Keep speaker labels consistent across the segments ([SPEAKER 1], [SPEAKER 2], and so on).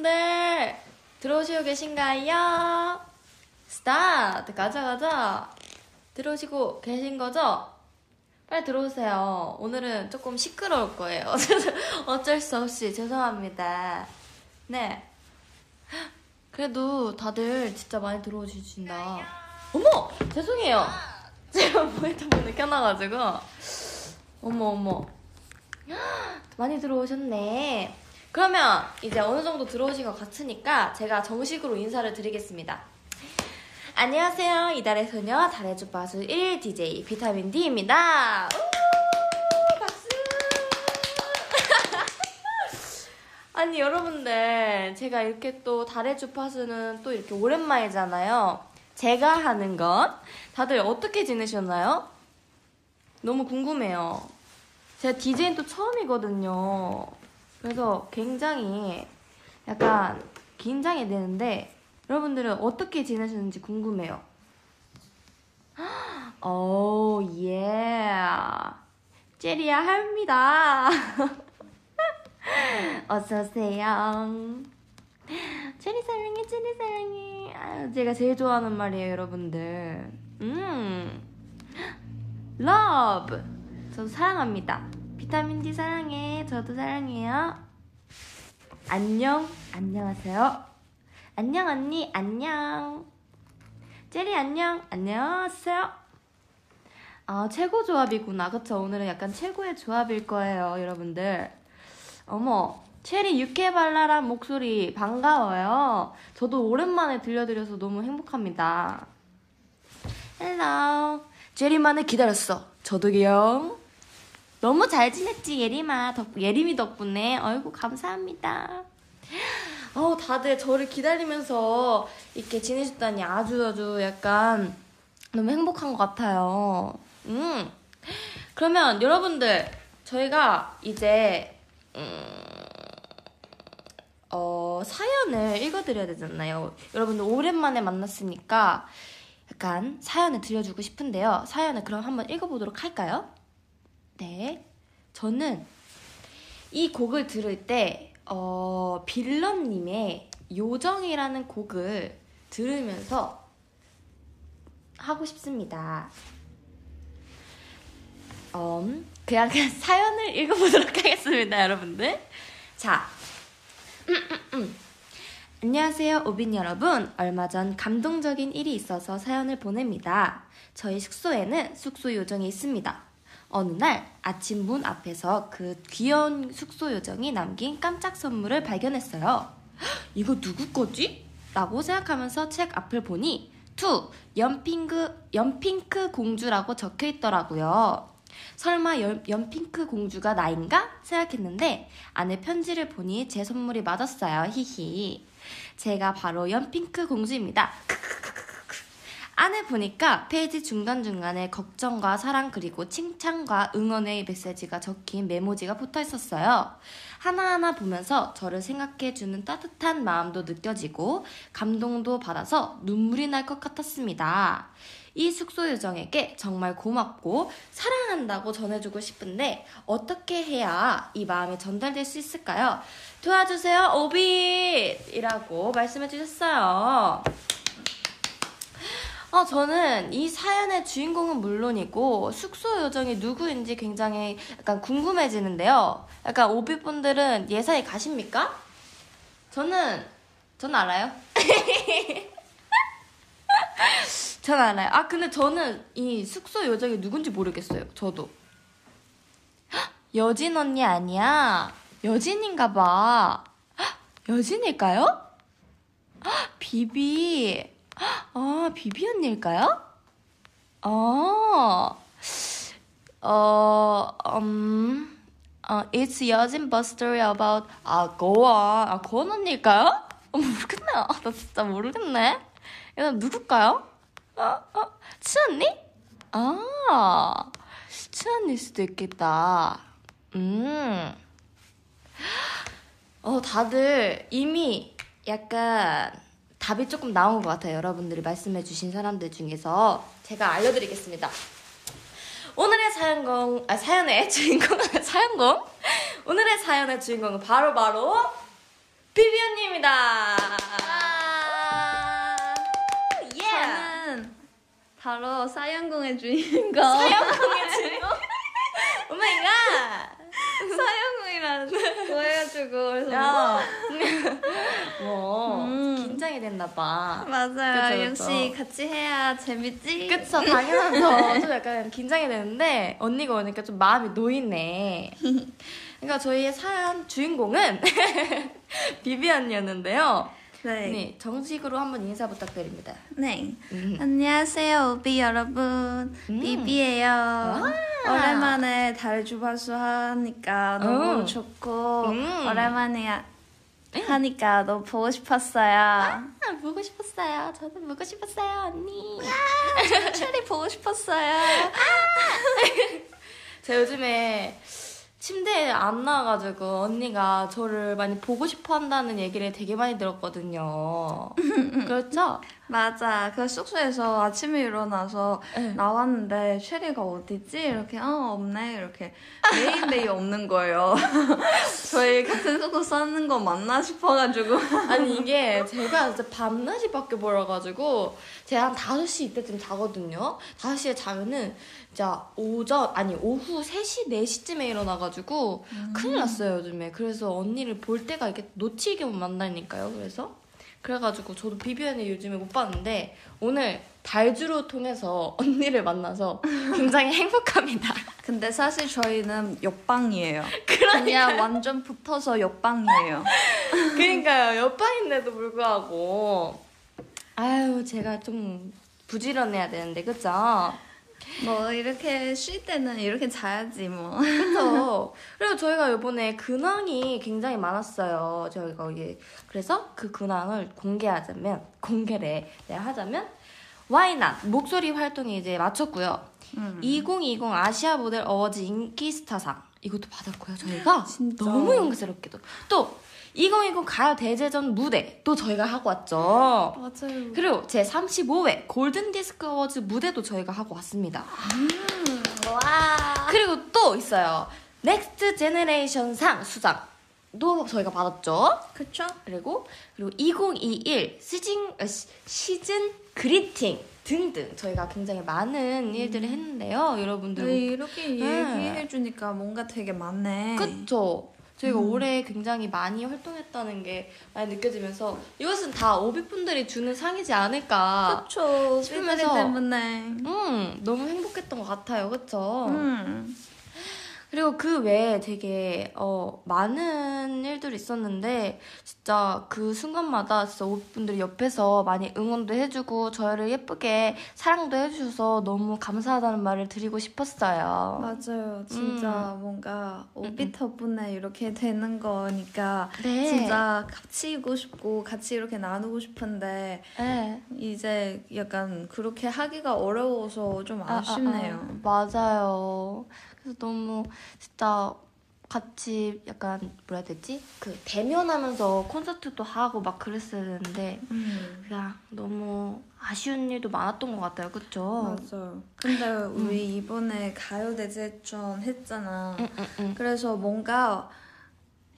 [SPEAKER 1] 여러분들 들어오시고 계신가요? 스타트 가자 가자 들어오시고 계신 거죠? 빨리 들어오세요. 오늘은 조금 시끄러울 거예요. 어쩔 수 없이 죄송합니다. 네. 그래도 다들 진짜 많이 들어오시신다. 어머! 죄송해요. 제가 모니터폰을 켜놔가지고. 어머, 어머. 많이 들어오셨네. 그러면 이제 어느 정도 들어오신 것 같으니까 제가 정식으로 인사를 드리겠습니다. 안녕하세요. 이달의 소녀, 달의 주파수 1 DJ 비타민 D입니다. 우, 박수! 아니, 여러분들, 제가 이렇게 또 달의 주파수는 또 이렇게 오랜만이잖아요. 제가 하는 것. 다들 어떻게 지내셨나요? 너무 궁금해요. 제가 DJ는 또 처음이거든요. 그래서 굉장히 약간 긴장이 되는데 여러분들은 어떻게 지내셨는지 궁금해요. 오, 예. 제리야 합니다. 어서오세요. 제리 사랑해, 제리 사랑해. 아유, 제가 제일 좋아하는 말이에요, 여러분들. 음. Love. 저도 사랑합니다. 비타민 D 사랑해. 저도 사랑해요. 안녕. 안녕하세요. 안녕, 언니. 안녕. 최리, 안녕. 안녕하세요. 아, 최고 조합이구나. 그쵸? 오늘은 약간 최고의 조합일 거예요, 여러분들. 어머, 최리 유쾌발랄한 목소리 반가워요. 저도 오랜만에 들려드려서 너무 행복합니다. Hello. 최리만을 기다렸어. 저도요. 너무 잘 지냈지, 예림아. 덕, 예림이 덕분에. 아이고, 감사합니다. 어우, 다들 저를 기다리면서 이렇게 지내셨다니 아주 아주 약간 너무 행복한 것 같아요. 음. 그러면 여러분들, 저희가 이제, 음, 어, 사연을 읽어드려야 되잖아요. 여러분들 오랜만에 만났으니까 약간 사연을 들려주고 싶은데요. 사연을 그럼 한번 읽어보도록 할까요? 네. 저는 이 곡을 들을 때, 어, 빌런님의 요정이라는 곡을 들으면서 하고 싶습니다. 음, 그냥, 그냥 사연을 읽어보도록 하겠습니다, 여러분들. 자. 안녕하세요, 오빛 여러분. 얼마 전 감동적인 일이 있어서 사연을 보냅니다. 저희 숙소에는 숙소 요정이 있습니다. 어느 날 아침 문 앞에서 그 귀여운 숙소 요정이 남긴 깜짝 선물을 발견했어요. "헉, 이거 누구 거지? 라고 생각하면서 책 앞을 보니 To 연핑크 연핑크 공주라고 적혀 있더라고요. 설마 연, 연핑크 공주가 나인가 생각했는데 안에 편지를 보니 제 선물이 맞았어요. 히히. 제가 바로 연핑크 공주입니다. 안에 보니까 페이지 중간중간에 걱정과 사랑 그리고 칭찬과 응원의 메시지가 적힌 메모지가 붙어 있었어요. 하나하나 보면서 저를 생각해주는 따뜻한 마음도 느껴지고 감동도 받아서 눈물이 날 것 같았습니다. 이 숙소 요정에게 정말 고맙고 사랑한다고 전해주고 싶은데 어떻게 해야 이 마음이 전달될 수 있을까요? 도와주세요, 오빛! 이라고 말씀해 주셨어요. 어, 저는 이 사연의 주인공은 물론이고 숙소 요정이 누구인지 굉장히 약간 궁금해지는데요. 약간 오빛분들은 예상이 가십니까? 저는 저는 알아요. 전 알아요. 아 근데 저는 이 숙소 요정이 누군지 모르겠어요. 저도. 헉, 여진 언니 아니야? 여진인가 봐. 헉, 여진일까요? 헉, 비비. 아, 비비 언니일까요? 어, 어, 음, 어, it's 여진 but story about, 아, 고원. 아, 고원 언니일까요? 어, 모르겠네. 아, 나 진짜 모르겠네. 이거 누굴까요? 어, 어, 츠언니? 아, 츠언니일 수도 있겠다. 음. 어, 다들 이미 약간 답이 조금 나온 것 같아요. 여러분들이 말씀해주신 사람들 중에서 제가 알려드리겠습니다. 오늘의 사연공, 아, 사연의 주인공, 사연공? 오늘의 사연의 주인공은 바로바로 비비 언니입니다. 예.
[SPEAKER 2] 저는 바로 사연공의 주인공
[SPEAKER 1] 사연공의 주인공. Oh my god.
[SPEAKER 2] 사연 공이라고 해가지고 그래서
[SPEAKER 1] 야. 뭐
[SPEAKER 2] 음.
[SPEAKER 1] 긴장이 됐나 봐.
[SPEAKER 2] 맞아요.
[SPEAKER 1] 그쵸,
[SPEAKER 2] 역시
[SPEAKER 1] 그쵸.
[SPEAKER 2] 같이 해야 재밌지.
[SPEAKER 1] 그쵸 당연하죠. 좀 약간 긴장이 되는데 언니가 오니까 좀 마음이 놓이네. 그러니까 저희의 사연 주인공은 비비 언니였는데요.
[SPEAKER 2] 네.
[SPEAKER 1] 네, 정식으로 한번 인사 부탁드립니다.
[SPEAKER 2] 네.
[SPEAKER 1] 음.
[SPEAKER 2] 안녕하세요, 오빛 여러분.
[SPEAKER 1] 음.
[SPEAKER 2] 비비예요. 오랜만에 달 주파수 하니까 너무
[SPEAKER 1] 음.
[SPEAKER 2] 좋고
[SPEAKER 1] 음.
[SPEAKER 2] 오랜만에 하- 하니까 너무 보고 싶었어요.
[SPEAKER 1] 아, 보고 싶었어요. 저도 보고 싶었어요, 언니.
[SPEAKER 2] 철이 보고 싶었어요.
[SPEAKER 1] 제가 요즘에 침대에 안 나와가지고 언니가 저를 많이 보고 싶어 한다는 얘기를 되게 많이 들었거든요. 그렇죠?
[SPEAKER 2] 맞아. 그 숙소에서 아침에 일어나서
[SPEAKER 1] 네.
[SPEAKER 2] 나왔는데 쉐리가 어디지? 이렇게 어 없네 이렇게 매일매일 없는 거예요. 저희 같은 숙소 사는 거 맞나 싶어가지고
[SPEAKER 1] 아니 이게 제가 진짜 밤낮이 바뀌어 버려가지고 제가 한 5시 이때쯤 자거든요. 5시에 자면은 진짜 오전 아니 오후 3시 4시쯤에 일어나가지고 큰일 났어요 요즘에. 그래서 언니를 볼 때가 이렇게 놓치게 못 만나니까요. 그래서 그래가지고 저도 비비언니 요즘에 못 봤는데 오늘 달주로 통해서 언니를 만나서 굉장히 행복합니다.
[SPEAKER 2] 근데 사실 저희는 옆방이에요.
[SPEAKER 1] 그러니까요.
[SPEAKER 2] 그냥 완전 붙어서 옆방이에요.
[SPEAKER 1] 그러니까요 옆방인데도 불구하고 아유 제가 좀 부지런해야 되는데 그죠?
[SPEAKER 2] 뭐 이렇게 쉴 때는 이렇게 자야지 뭐.
[SPEAKER 1] 그렇죠. 그리고 저희가 이번에 근황이 굉장히 많았어요. 저희가 이게 그래서 그 근황을 공개하자면 공개를 네, 하자면 Why Not 목소리 활동이 이제 마쳤고요.
[SPEAKER 2] 음.
[SPEAKER 1] 2020 아시아 모델 어워즈 인기 스타상 이것도 받았고요. 저희가
[SPEAKER 2] 진짜.
[SPEAKER 1] 너무 영광스럽게도 또 2020 가요 대제전 무대 또 저희가 하고 왔죠.
[SPEAKER 2] 맞아요.
[SPEAKER 1] 그리고 제 35회 골든 디스크 어워즈 무대도 저희가 하고 왔습니다.
[SPEAKER 2] 와.
[SPEAKER 1] 그리고 또 있어요. Next Generation 상 수상 도 저희가 받았죠.
[SPEAKER 2] 그쵸?
[SPEAKER 1] 그리고 그리고 2021 시즌 어, 시- 시즌 그리팅 등등 저희가 굉장히 많은 일들을 했는데요. 여러분들
[SPEAKER 2] 네, 이렇게
[SPEAKER 1] 네.
[SPEAKER 2] 얘기해 주니까 뭔가 되게 많네.
[SPEAKER 1] 그쵸? 저희가
[SPEAKER 2] 음.
[SPEAKER 1] 올해 굉장히 많이 활동했다는 게 많이 느껴지면서 이것은 다 오비분들이 주는 상이지 않을까.
[SPEAKER 2] 그쵸.
[SPEAKER 1] 싶으면서-
[SPEAKER 2] 때문에.
[SPEAKER 1] 음, 너무 행복했던 것 같아요. 그쵸?
[SPEAKER 2] 음.
[SPEAKER 1] 그리고 그 외에 되게 어, 많은 일들이 있었는데 진짜 그 순간마다 진짜 오분들이 옆에서 많이 응원도 해주고 저희를 예쁘게 사랑도 해주셔서 너무 감사하다는 말을 드리고 싶었어요.
[SPEAKER 2] 맞아요. 진짜
[SPEAKER 1] 음.
[SPEAKER 2] 뭔가 오비 덕분에 이렇게 되는 거니까
[SPEAKER 1] 네.
[SPEAKER 2] 진짜 같이 있고 싶고 같이 이렇게 나누고 싶은데
[SPEAKER 1] 네.
[SPEAKER 2] 이제 약간 그렇게 하기가 어려워서 좀
[SPEAKER 1] 아, 아,
[SPEAKER 2] 아쉽네요.
[SPEAKER 1] 아, 맞아요. 그래서 너무 진짜 같이 약간 뭐라 해야 되지? 그 대면하면서 콘서트도 하고 막 그랬어야 되는데
[SPEAKER 2] 음.
[SPEAKER 1] 그냥 너무 아쉬운 일도 많았던 것 같아요. 그쵸?
[SPEAKER 2] 맞아요. 근데 우리 이번에 가요 대제전 했잖아.
[SPEAKER 1] 응, 응, 응.
[SPEAKER 2] 그래서 뭔가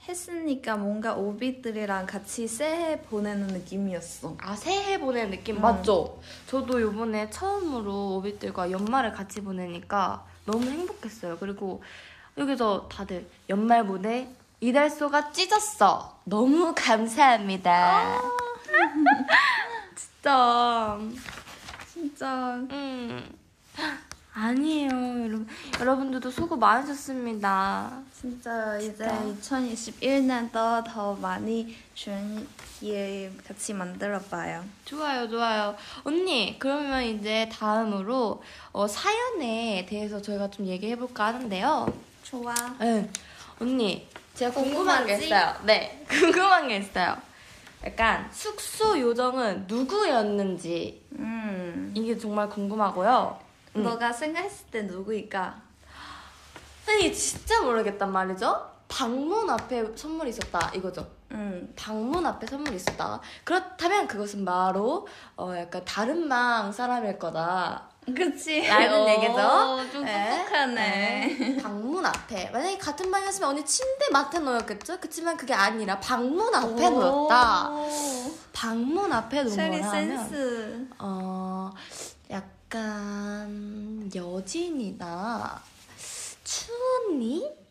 [SPEAKER 2] 했으니까 뭔가 오비들이랑 같이 새해 보내는 느낌이었어.
[SPEAKER 1] 아 새해 보내는 느낌
[SPEAKER 2] 어.
[SPEAKER 1] 맞죠? 저도 요번에 처음으로 오빛들과 연말을 같이 보내니까 너무 행복했어요. 그리고 여기서 다들 연말 보내 이달소가 찢었어. 너무 감사합니다. 진짜
[SPEAKER 2] 진짜
[SPEAKER 1] 음 아니에요 여러분 여러분들도 수고 많으셨습니다.
[SPEAKER 2] 진짜 이제
[SPEAKER 1] 진짜.
[SPEAKER 2] 2021년도 더 많이 좋 은일 같이 만들어봐요.
[SPEAKER 1] 좋아요, 좋아요. 언니, 그러면 이제 다음으로 어, 사연에 대해서 저희가 좀 얘기해볼까 하는데요.
[SPEAKER 2] 좋아.
[SPEAKER 1] 네. 언니, 제가 궁금한 게
[SPEAKER 2] 궁금하지?
[SPEAKER 1] 있어요. 네, 궁금한 게 있어요. 약간 숙소 요정은 누구였는지
[SPEAKER 2] 음.
[SPEAKER 1] 이게 정말 궁금하고요. 음.
[SPEAKER 2] 너가 생각했을 때 누구일까?
[SPEAKER 1] 아니, 진짜 모르겠단 말이죠. 방문 앞에 선물이 있었다 이거죠.
[SPEAKER 2] 음.
[SPEAKER 1] 방문 앞에 선물이 있었다. 그렇다면 그것은 바로 어 약간 다른 망 사람일 거다.
[SPEAKER 2] 그치.
[SPEAKER 1] 라는
[SPEAKER 2] 오,
[SPEAKER 1] 얘기죠.
[SPEAKER 2] 좀
[SPEAKER 1] 네.
[SPEAKER 2] 똑똑하네.
[SPEAKER 1] 네. 방문 앞에 만약에 같은 방이었으면 언니 침대 맡에 놓였겠죠? 그치만 그게 아니라 방문 앞에 놓였다. 방문 앞에 놓은
[SPEAKER 2] 쉐리
[SPEAKER 1] 거라 하면
[SPEAKER 2] 센스.
[SPEAKER 1] 어 약간 여진이나 추언니?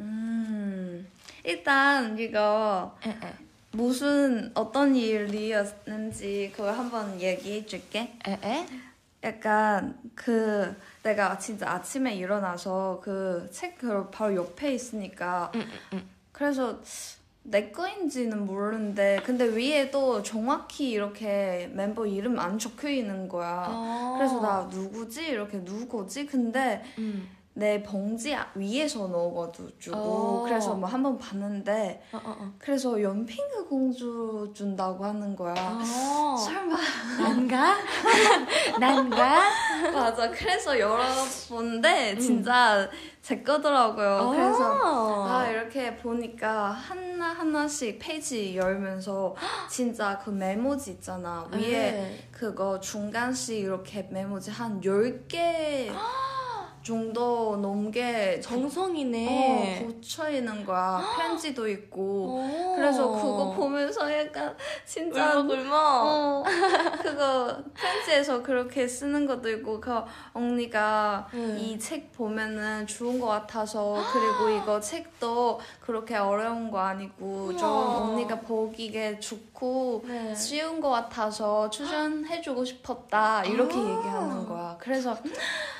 [SPEAKER 2] 음. 일단 이거
[SPEAKER 1] 에, 에.
[SPEAKER 2] 무슨 어떤 일이었는지 그걸 한번 얘기해 줄게.
[SPEAKER 1] 에, 에?
[SPEAKER 2] 약간 그 내가 진짜 아침에 일어나서 그책 바로 옆에 있으니까
[SPEAKER 1] 응, 응, 응.
[SPEAKER 2] 그래서 내 거인지는 모르는데 근데 위에도 정확히 이렇게 멤버 이름 안 적혀 있는 거야.
[SPEAKER 1] 어.
[SPEAKER 2] 그래서 나 누구지 이렇게 누구지? 근데
[SPEAKER 1] 음.
[SPEAKER 2] 내 봉지 위에서 넣어가지고
[SPEAKER 1] 어.
[SPEAKER 2] 그래서 뭐 한 번 봤는데
[SPEAKER 1] 어, 어, 어.
[SPEAKER 2] 그래서 연핑크 공주 준다고 하는 거야.
[SPEAKER 1] 어.
[SPEAKER 2] 설마
[SPEAKER 1] 난가? 난가?
[SPEAKER 2] 맞아. 그래서 열어본데 진짜 제 거더라고요. 그래서
[SPEAKER 1] 어.
[SPEAKER 2] 아 이렇게 보니까 하나 하나씩 페이지 열면서 진짜 그 메모지 있잖아 위에
[SPEAKER 1] 네.
[SPEAKER 2] 그거 중간씩 이렇게 메모지 한 10개 정도 넘게
[SPEAKER 1] 정성이네.
[SPEAKER 2] 어, 고쳐 있는 거야 편지도 있고
[SPEAKER 1] 오.
[SPEAKER 2] 그래서 그거 보면서 약간 진짜
[SPEAKER 1] 울먹 울먹.
[SPEAKER 2] 어, 그거 편지에서 그렇게 쓰는 것도 있고 그 언니가
[SPEAKER 1] 음.
[SPEAKER 2] 이책 보면은 좋은 것 같아서 그리고 이거 책도 그렇게 어려운 거 아니고 좀
[SPEAKER 1] 우와.
[SPEAKER 2] 언니가 보기에 좋고
[SPEAKER 1] 네.
[SPEAKER 2] 쉬운 것 같아서 추천해주고 싶었다 이렇게
[SPEAKER 1] 아.
[SPEAKER 2] 얘기하는 거야. 그래서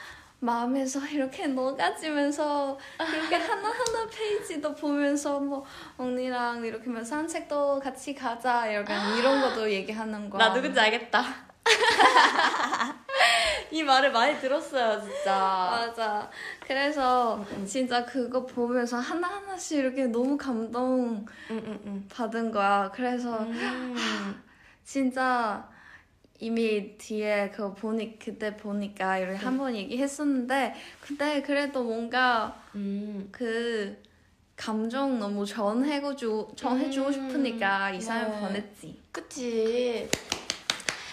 [SPEAKER 2] 마음에서 이렇게 녹아지면서 이렇게 하나하나 페이지도 보면서 뭐 언니랑 이렇게 뭐 산책도 같이 가자 약간 이런 것도 얘기하는 거야.
[SPEAKER 1] 나 누군지 알겠다. 이 말을 많이 들었어요, 진짜.
[SPEAKER 2] 맞아. 그래서 진짜 그거 보면서 하나하나씩 이렇게 너무 감동
[SPEAKER 1] 응.
[SPEAKER 2] 받은 거야. 그래서
[SPEAKER 1] 음.
[SPEAKER 2] 진짜 이미 뒤에 그거 보니 그때 보니까 이렇게 한 번 얘기했었는데 근데 그래도 뭔가
[SPEAKER 1] 음.
[SPEAKER 2] 그 감정 너무 전해주고 전해주고
[SPEAKER 1] 음.
[SPEAKER 2] 싶으니까 이 사연
[SPEAKER 1] 네.
[SPEAKER 2] 보냈지.
[SPEAKER 1] 그치.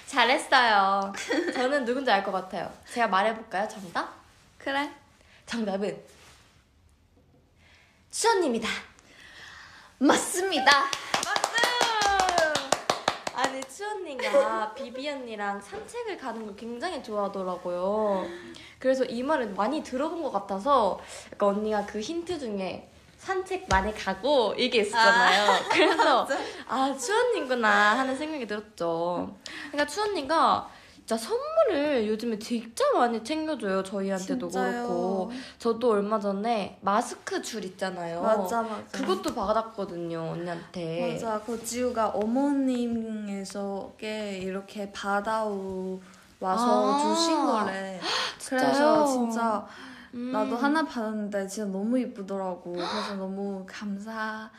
[SPEAKER 1] 잘했어요. 저는 누군지 알 것 같아요. 제가 말해볼까요, 정답?
[SPEAKER 2] 그래?
[SPEAKER 1] 정답은 수연님이다.
[SPEAKER 2] 맞습니다.
[SPEAKER 1] 아니 추 언니가 비비 언니랑 산책을 가는 걸 굉장히 좋아하더라고요. 그래서 이 말을 많이 들어본 것 같아서 약간 언니가 그 힌트 중에 산책 많이 가고 이게 있었잖아요. 그래서 아 추언니구나 하는 생각이 들었죠. 그러니까 추언니가 진짜 선물을 요즘에 진짜 많이 챙겨줘요. 저희한테도
[SPEAKER 2] 진짜요.
[SPEAKER 1] 그렇고 저도 얼마 전에 마스크 줄 있잖아요.
[SPEAKER 2] 맞아 맞아.
[SPEAKER 1] 그것도 받았거든요 언니한테.
[SPEAKER 2] 맞아. 그 지우가 어머님에서께 이렇게 받아오 와서
[SPEAKER 1] 아,
[SPEAKER 2] 주신 거래.
[SPEAKER 1] 진짜요?
[SPEAKER 2] 그래서 진짜
[SPEAKER 1] 음.
[SPEAKER 2] 나도 하나 받았는데 진짜 너무 이쁘더라고. 그래서 너무 감사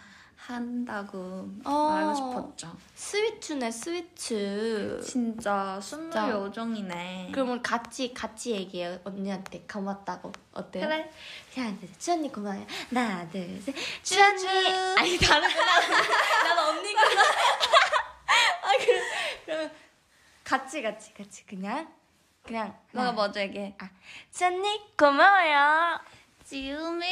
[SPEAKER 2] 한다고
[SPEAKER 1] 어.
[SPEAKER 2] 말하고 싶었죠.
[SPEAKER 1] 스위츠네 스위츠.
[SPEAKER 2] 진짜
[SPEAKER 1] 진짜.
[SPEAKER 2] 요정이네.
[SPEAKER 1] 우리 같이 같이 얘기해요 언니한테 고맙다고 어때요?
[SPEAKER 2] 그래.
[SPEAKER 1] 둘 셋. 주언니 고마워요. 하나 둘 셋 주언니. 아니 다르구나. 나는 언니구나. 아 그래 그러면 같이 같이 같이 그냥 그냥
[SPEAKER 2] 너가
[SPEAKER 1] 하나.
[SPEAKER 2] 먼저 얘기해.
[SPEAKER 1] 아 주언니 고마워요.
[SPEAKER 2] 지우미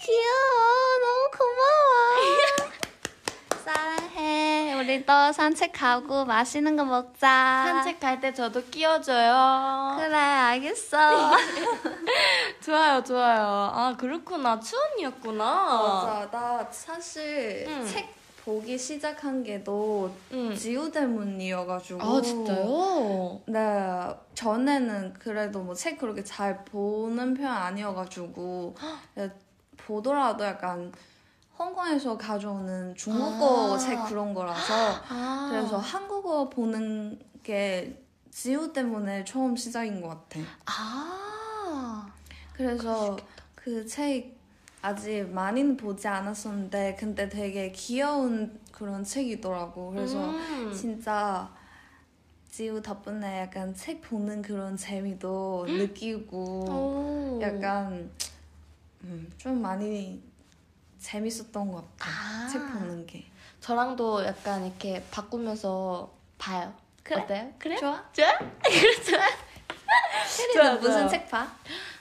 [SPEAKER 2] 귀여워. 너무 고마워. 사랑해. 우리 또 산책하고 맛있는 거 먹자.
[SPEAKER 1] 산책할 때 저도 끼워줘요.
[SPEAKER 2] 그래 알겠어.
[SPEAKER 1] 좋아요 좋아요. 아 그렇구나 추언니였구나.
[SPEAKER 2] 맞아. 나 사실
[SPEAKER 1] 응.
[SPEAKER 2] 책 보기 시작한 게도
[SPEAKER 1] 응.
[SPEAKER 2] 지우 때문이어가지고.
[SPEAKER 1] 아 진짜요?
[SPEAKER 2] 네, 전에는 그래도 뭐 책 그렇게 잘 보는 편 아니어가지고 보더라도 약간 홍콩에서 가져오는 중국어
[SPEAKER 1] 아.
[SPEAKER 2] 책 그런 거라서
[SPEAKER 1] 아
[SPEAKER 2] 그래서 한국어 보는 게 지우 때문에 처음 시작인 것 같아.
[SPEAKER 1] 아
[SPEAKER 2] 그래서 그 책 아직 많이는 보지 않았었는데 근데 되게 귀여운 그런 책이더라고. 그래서
[SPEAKER 1] 음.
[SPEAKER 2] 진짜 지우 덕분에 약간 책 보는 그런 재미도 느끼고
[SPEAKER 1] 오.
[SPEAKER 2] 약간 음, 좀 많이 재밌었던 것 같아.
[SPEAKER 1] 아.
[SPEAKER 2] 책 보는 게.
[SPEAKER 1] 저랑도 약간 이렇게 바꾸면서 봐요.
[SPEAKER 2] 그래?
[SPEAKER 1] 어때요? 그래?
[SPEAKER 2] 좋아?
[SPEAKER 1] 좋아? 그래 좋아.
[SPEAKER 2] 혜리는 무슨 책 봐?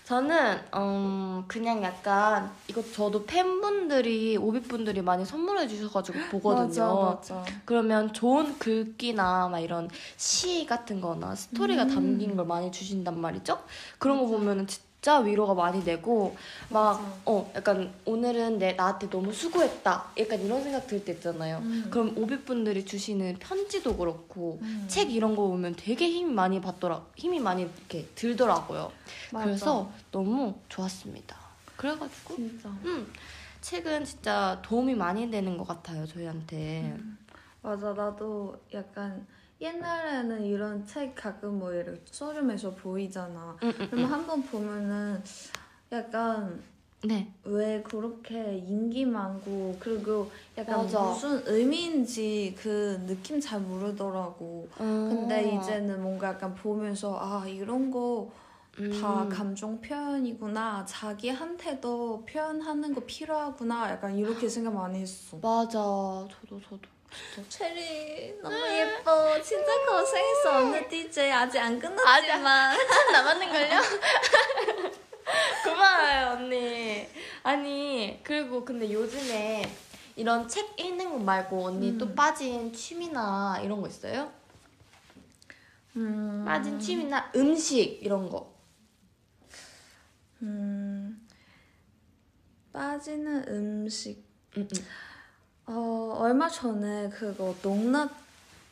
[SPEAKER 1] 저는 음, 그냥 약간 이거 저도 팬분들이 오비분들이 많이 선물해 주셔가지고 보거든요.
[SPEAKER 2] 맞아, 맞아.
[SPEAKER 1] 그러면 좋은 글귀나 막 이런 시 같은 거나 스토리가
[SPEAKER 2] 음.
[SPEAKER 1] 담긴 걸 많이 주신단 말이죠. 그런 거 보면은 진짜 위로가 많이 되고. 막 어 약간 오늘은 내 나한테 너무 수고했다. 약간 이런 생각 들 때 있잖아요.
[SPEAKER 2] 음.
[SPEAKER 1] 그럼 오비분들이 주시는 편지도 그렇고
[SPEAKER 2] 음.
[SPEAKER 1] 책 이런 거 보면 되게 힘이 많이 받더라 힘이 많이 이렇게 들더라고요.
[SPEAKER 2] 맞아.
[SPEAKER 1] 그래서 너무 좋았습니다. 그래가지고
[SPEAKER 2] 진짜.
[SPEAKER 1] 음 책은 진짜 도움이 많이 되는 것 같아요 저희한테.
[SPEAKER 2] 음. 맞아 나도 약간 옛날에는 이런 책 가끔 뭐 이렇게 쇼룸에서 보이잖아.
[SPEAKER 1] 음, 음,
[SPEAKER 2] 그러면 한번 보면은 약간
[SPEAKER 1] 네.
[SPEAKER 2] 왜 그렇게 인기 많고 그리고 약간
[SPEAKER 1] 맞아.
[SPEAKER 2] 무슨 의미인지 그 느낌 잘 모르더라고. 근데
[SPEAKER 1] 어.
[SPEAKER 2] 이제는 뭔가 약간 보면서 아 이런 거 다
[SPEAKER 1] 음.
[SPEAKER 2] 감정 표현이구나. 자기한테도 표현하는 거 필요하구나. 약간 이렇게 생각 많이 했어.
[SPEAKER 1] 맞아. 저도 저도.
[SPEAKER 2] 체리 너무 예뻐. 진짜 고생했어. 오늘 DJ 아직 안 끝났지만.
[SPEAKER 1] 한참 남았는걸요? 고마워요 언니. 아니 그리고 근데 요즘에 이런 책 읽는 거 말고 언니
[SPEAKER 2] 음.
[SPEAKER 1] 또 빠진 취미나 이런 거 있어요?
[SPEAKER 2] 음,
[SPEAKER 1] 빠진 취미나 음식 이런 거.
[SPEAKER 2] 음, 빠지는 음식.
[SPEAKER 1] 음, 음.
[SPEAKER 2] 어 얼마 전에 그거
[SPEAKER 1] 도넛?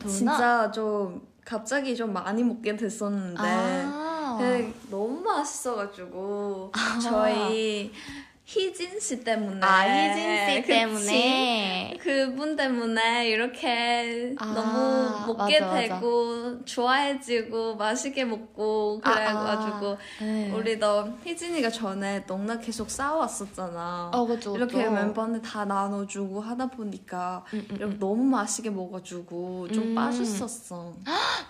[SPEAKER 2] 진짜 좀 갑자기 좀 많이 먹게 됐었는데
[SPEAKER 1] 아.
[SPEAKER 2] 그 너무 맛있어가지고 저희 희진 씨 때문에
[SPEAKER 1] 아 희진 씨
[SPEAKER 2] 그치?
[SPEAKER 1] 때문에.
[SPEAKER 2] 그분 때문에 이렇게
[SPEAKER 1] 아,
[SPEAKER 2] 너무 먹게
[SPEAKER 1] 맞아, 맞아.
[SPEAKER 2] 되고 좋아해지고 맛있게 먹고
[SPEAKER 1] 아,
[SPEAKER 2] 그래가지고
[SPEAKER 1] 네.
[SPEAKER 2] 우리도 희진이가 전에 농락 계속 싸왔었잖아.
[SPEAKER 1] 어 그쵸
[SPEAKER 2] 이렇게. 멤버한테 다 나눠주고 하다 보니까
[SPEAKER 1] 음, 음,
[SPEAKER 2] 이렇게 너무 맛있게 먹어주고 좀
[SPEAKER 1] 음.
[SPEAKER 2] 빠졌었어.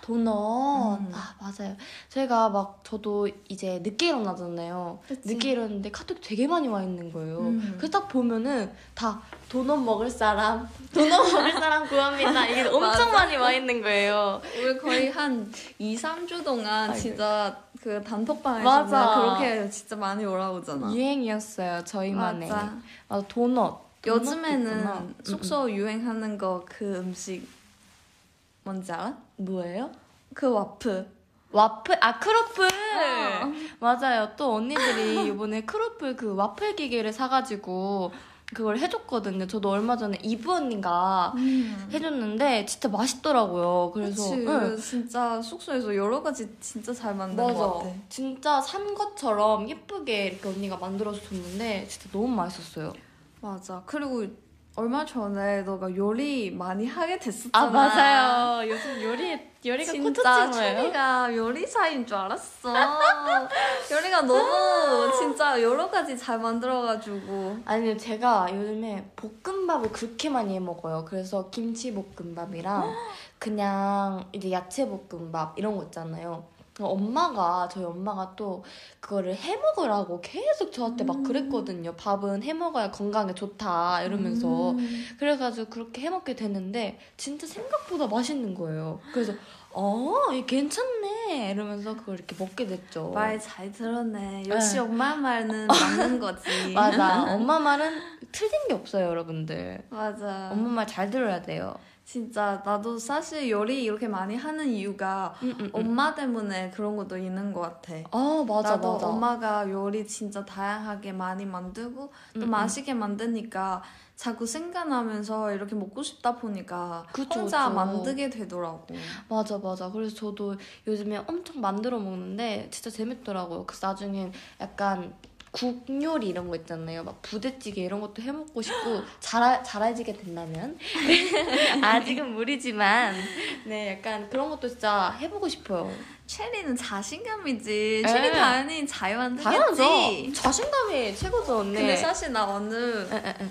[SPEAKER 1] 도넛.
[SPEAKER 2] 음.
[SPEAKER 1] 아 맞아요. 제가 막 저도 이제 늦게 일어나잖아요.
[SPEAKER 2] 그치?
[SPEAKER 1] 늦게 일어났는데 카톡 되게 많이 와 있는 거예요.
[SPEAKER 2] 음.
[SPEAKER 1] 그래서 딱 보면은 다 도넛 먹을 사람, 도넛 먹을 사람 구합니다. 이게 엄청. 많이 와 있는 거예요.
[SPEAKER 2] 우리 거의 한 2, 3주 동안
[SPEAKER 1] 아이고.
[SPEAKER 2] 진짜 그 단톡방에서
[SPEAKER 1] 맞아.
[SPEAKER 2] 그렇게 진짜 많이 올라오잖아.
[SPEAKER 1] 유행이었어요 저희만의.
[SPEAKER 2] 맞아.
[SPEAKER 1] 아, 도넛.
[SPEAKER 2] 요즘에는
[SPEAKER 1] 있구나. 음,
[SPEAKER 2] 숙소 유행하는 거 그 음식 뭔지 알아?
[SPEAKER 1] 음. 뭐예요?
[SPEAKER 2] 그 와플.
[SPEAKER 1] 와플 아 크로플
[SPEAKER 2] 어.
[SPEAKER 1] 맞아요 또 언니들이 이번에 크로플 그 와플 기계를 사가지고 그걸 해줬거든요 저도 얼마 전에 이브 언니가 해줬는데 진짜 맛있더라고요 그래서
[SPEAKER 2] 그치.
[SPEAKER 1] 응.
[SPEAKER 2] 진짜 숙소에서 여러 가지 진짜 잘 만든 것
[SPEAKER 1] 맞아
[SPEAKER 2] 같아.
[SPEAKER 1] 진짜 산 것처럼 예쁘게 이렇게 언니가 만들어서 줬는데 진짜 너무 맛있었어요
[SPEAKER 2] 맞아. 그리고 얼마 전에 너가 요리 많이 하게 됐었잖아.
[SPEAKER 1] 아 맞아요 요즘 요리 요리가
[SPEAKER 2] 진짜 초미가 요리사인 줄 알았어. 요리가 너무 진짜 여러 가지 잘 만들어가지고.
[SPEAKER 1] 아니 제가 요즘에 볶음밥을 그렇게 많이 해 먹어요. 그래서 김치 볶음밥이랑 그냥 이제 야채 볶음밥 이런 거 있잖아요. 엄마가 저희 엄마가 또 그거를 해 먹으라고 계속 저한테 막
[SPEAKER 2] 음.
[SPEAKER 1] 그랬거든요. 밥은 해 먹어야 건강에 좋다 이러면서
[SPEAKER 2] 음.
[SPEAKER 1] 그래가지고 그렇게 해 먹게 됐는데 진짜 생각보다 맛있는 거예요. 그래서 어, 이 괜찮네 이러면서 그걸 이렇게 먹게 됐죠.
[SPEAKER 2] 말 잘 들었네. 역시
[SPEAKER 1] 네.
[SPEAKER 2] 엄마 말은 맞는 거지.
[SPEAKER 1] 맞아. 엄마 말은 틀린 게 없어요, 여러분들.
[SPEAKER 2] 맞아.
[SPEAKER 1] 엄마 말 잘 들어야 돼요.
[SPEAKER 2] 진짜 나도 사실 요리 이렇게 많이 하는 이유가
[SPEAKER 1] 음, 음, 음.
[SPEAKER 2] 엄마 때문에 그런 것도 있는 것 같아.
[SPEAKER 1] 아 맞아
[SPEAKER 2] 나도
[SPEAKER 1] 맞아.
[SPEAKER 2] 엄마가 요리 진짜 다양하게 많이 만들고 또
[SPEAKER 1] 음, 음.
[SPEAKER 2] 맛있게 만드니까 자꾸 생각나면서 이렇게 먹고 싶다 보니까
[SPEAKER 1] 그쵸,
[SPEAKER 2] 혼자
[SPEAKER 1] 그쵸.
[SPEAKER 2] 만들게 되더라고.
[SPEAKER 1] 맞아 맞아. 그래서 저도 요즘에 엄청 만들어 먹는데 진짜 재밌더라고요. 그래서 나중엔 약간 국 요리 이런 거 있잖아요. 막 부대찌개 이런 것도 해 먹고 싶고 잘 잘해지게 된다면 아직은 무리지만 네 약간 그런 것도 진짜 해보고 싶어요.
[SPEAKER 2] 체리는 자신감이지.
[SPEAKER 1] 에.
[SPEAKER 2] 체리 당연히.
[SPEAKER 1] 당연하죠. 자신감이 최고죠 언니.
[SPEAKER 2] 근데 사실 나 오늘
[SPEAKER 1] 에, 에, 에.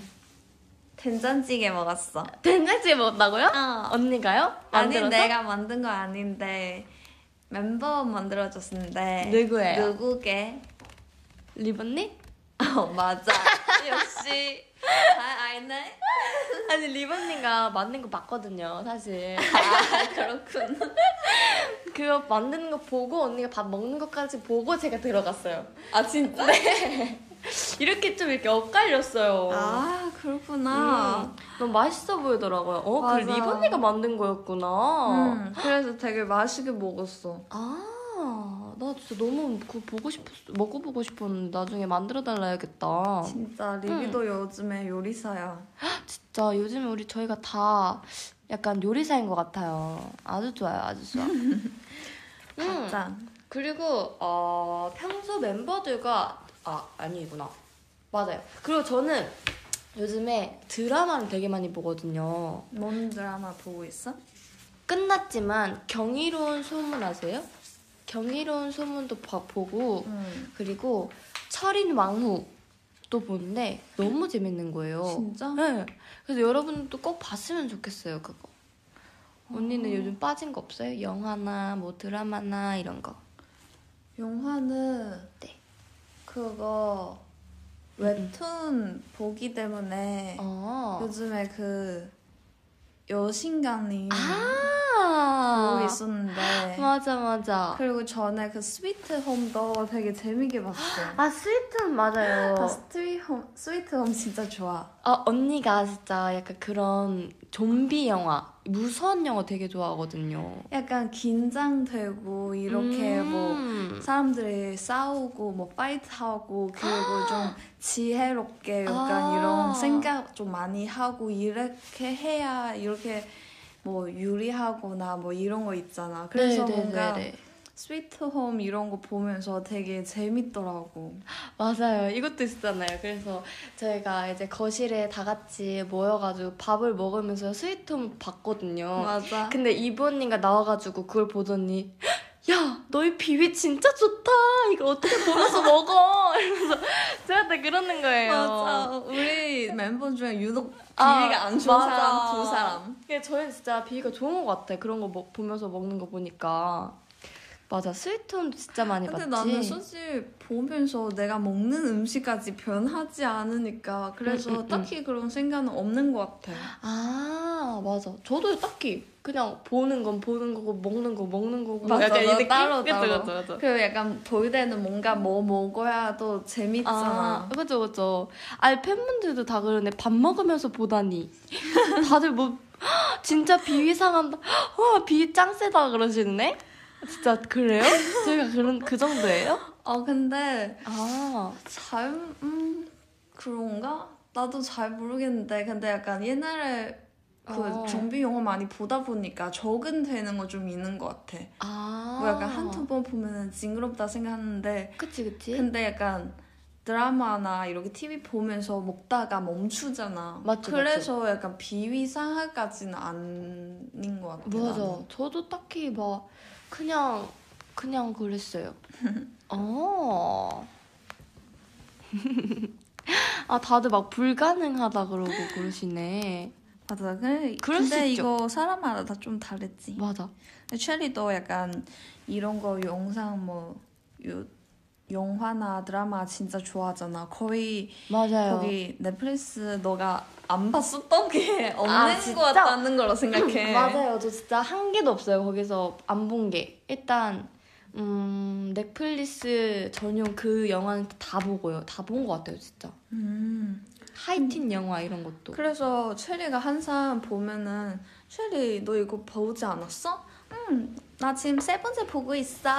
[SPEAKER 2] 된장찌개 먹었어.
[SPEAKER 1] 된장찌개 먹었다고요?
[SPEAKER 2] 어.
[SPEAKER 1] 언니가요?
[SPEAKER 2] 아니
[SPEAKER 1] 만들어서?
[SPEAKER 2] 내가 만든 거 아닌데 멤버 만들어줬는데
[SPEAKER 1] 누구예요?
[SPEAKER 2] 누구게?
[SPEAKER 1] 리본님?
[SPEAKER 2] 어 맞아. 역시 잘 알네.
[SPEAKER 1] 아니 리본님가 만든 거 봤거든요, 사실.
[SPEAKER 2] 아 그렇군.
[SPEAKER 1] 그거 만드는 거 보고 언니가 밥 먹는 것까지 보고 제가 들어갔어요.
[SPEAKER 2] 아 진짜?
[SPEAKER 1] 이렇게 좀 이렇게 엇갈렸어요.
[SPEAKER 2] 아 그렇구나.
[SPEAKER 1] 음, 너무 맛있어 보이더라고요. 어, 그
[SPEAKER 2] 맞아.
[SPEAKER 1] 리본니가 만든 거였구나.
[SPEAKER 2] 음, 그래서 되게 맛있게 먹었어.
[SPEAKER 1] 아, 나 진짜 너무 그거 보고 싶었어. 먹어보고 싶었는데 나중에 만들어 달라야겠다.
[SPEAKER 2] 진짜 리비도 요즘에 요리사야.
[SPEAKER 1] 진짜 요즘 우리 저희가 다 약간 요리사인 것 같아요. 아주 좋아요, 아주 좋아. 음,
[SPEAKER 2] 가짜.
[SPEAKER 1] 그리고 어, 평소 멤버들과 아 아니구나 맞아요. 그리고 저는 요즘에 드라마를 되게 많이 보거든요.
[SPEAKER 2] 뭔 드라마 보고 있어?
[SPEAKER 1] 끝났지만 경이로운 소문 아세요? 경이로운 소문도 봐- 보고
[SPEAKER 2] 응.
[SPEAKER 1] 그리고 철인 왕후도 보는데 너무 재밌는 거예요.
[SPEAKER 2] 진짜?
[SPEAKER 1] 네. 그래서 여러분도 꼭 봤으면 좋겠어요 그거. 언니는
[SPEAKER 2] 어.
[SPEAKER 1] 요즘 빠진 거 없어요? 영화나 뭐 드라마나 이런 거.
[SPEAKER 2] 영화는
[SPEAKER 1] 네.
[SPEAKER 2] 그거 웹툰 보기 때문에
[SPEAKER 1] 어.
[SPEAKER 2] 요즘에 그 여신강림
[SPEAKER 1] 아.
[SPEAKER 2] 보고 있었는데
[SPEAKER 1] 맞아 맞아.
[SPEAKER 2] 그리고 전에 그 스위트 홈도 되게 재밌게 봤어요.
[SPEAKER 1] 아 스위트는 맞아요.
[SPEAKER 2] 나 스트리 홈, 스위트 홈 진짜 좋아.
[SPEAKER 1] 아 언니가 진짜 약간 그런 좀비 영화, 무서운 영화 되게 좋아하거든요.
[SPEAKER 2] 약간 긴장되고 이렇게 뭐
[SPEAKER 1] 음.
[SPEAKER 2] 사람들이 싸우고 뭐 fight하고 그리고 좀 지혜롭게 약간
[SPEAKER 1] 아.
[SPEAKER 2] 이런 생각 좀 많이 하고 이렇게 해야 이렇게 뭐 유리하거나 뭐 이런 거 있잖아. 그래서
[SPEAKER 1] 네네네네.
[SPEAKER 2] 뭔가 스위트 홈 이런 거 보면서 되게 재밌더라고.
[SPEAKER 1] 맞아요. 이것도 있었잖아요. 그래서 저희가 이제 거실에 다 같이 모여가지고 밥을 먹으면서 스위트홈 봤거든요.
[SPEAKER 2] 맞아.
[SPEAKER 1] 근데 이브 언니가 나와가지고 그걸 보더니 야 너희 비위 진짜 좋다. 이거 어떻게 보면서 먹어? 이러면서 저한테 그러는 거예요.
[SPEAKER 2] 맞아. 우리 멤버 중에 유독
[SPEAKER 1] 아,
[SPEAKER 2] 비위가 안 좋은
[SPEAKER 1] 맞아.
[SPEAKER 2] 사람 두 사람.
[SPEAKER 1] 근데 저희는 진짜 비위가 좋은 것 같아. 그런 거 먹- 보면서 먹는 거 보니까. 맞아. 스위트홈도 진짜 많이
[SPEAKER 2] 근데
[SPEAKER 1] 봤지.
[SPEAKER 2] 나는 솔직히 보면서 내가 먹는 음식까지 변하지 않으니까 그래서
[SPEAKER 1] 음, 음, 음.
[SPEAKER 2] 딱히 그런 생각은 없는 것 같아.
[SPEAKER 1] 아 맞아. 저도 딱히 그냥 보는 건 보는 거고 먹는 거 먹는 거고
[SPEAKER 2] 맞아,
[SPEAKER 1] 약간
[SPEAKER 2] 이너
[SPEAKER 1] 느낌?
[SPEAKER 2] 따로,
[SPEAKER 1] 그쵸,
[SPEAKER 2] 따로.
[SPEAKER 1] 그쵸, 그쵸.
[SPEAKER 2] 그리고 약간 볼 때는 뭔가 뭐 먹어야 또 재밌잖아.
[SPEAKER 1] 아, 그죠, 그죠. 아니, 팬분들도 다 그러네. 밥 먹으면서 보다니. 다들 뭐, 진짜 비위 상한다. 와, 비위 짱 세다 그러시네? 진짜 그래요? 저희가 그런, 그 정도예요?
[SPEAKER 2] 어 근데
[SPEAKER 1] 아,
[SPEAKER 2] 잘 음, 그런가? 나도 잘 모르겠는데 근데 약간 옛날에 그
[SPEAKER 1] 어.
[SPEAKER 2] 좀비 영화 많이 보다 보니까 적응되는 거 좀 있는 것 같아.
[SPEAKER 1] 아.
[SPEAKER 2] 뭐 약간 한두 번 보면은 징그럽다 생각하는데
[SPEAKER 1] 그치, 그치.
[SPEAKER 2] 근데 약간 드라마나 이렇게 TV 보면서 먹다가 멈추잖아.
[SPEAKER 1] 맞죠,
[SPEAKER 2] 그래서 약간 비위 상하까지는 아닌 것 같아.
[SPEAKER 1] 맞아.
[SPEAKER 2] 나는.
[SPEAKER 1] 저도 딱히 막, 그냥, 그냥 그랬어요. 어. 아, 다들 막 불가능하다 그러고 그러시네.
[SPEAKER 2] 맞아. 그래,
[SPEAKER 1] 그럴 수
[SPEAKER 2] 근데. 이거 사람마다 다 좀 다르지.
[SPEAKER 1] 맞아.
[SPEAKER 2] 체리도 약간 이런 거 영상 뭐 요, 영화나 드라마 진짜 좋아하잖아. 거의
[SPEAKER 1] 맞아요.
[SPEAKER 2] 거기 넷플릭스 너가 안 봤었던 게 없는
[SPEAKER 1] 아,
[SPEAKER 2] 것? 같다는 걸로 생각해.
[SPEAKER 1] 맞아요. 저 진짜 한 개도 없어요. 거기서 안 본 게. 일단 음, 넷플릭스 전용 그 영화는 다 보고요. 다 본 것 같아요, 진짜.
[SPEAKER 2] 음.
[SPEAKER 1] 하이틴 영화 이런 것도.
[SPEAKER 2] 그래서 체리가 항상 보면은 체리 너 이거 보지 않았어? 응. 나 지금 세 번째 보고 있어.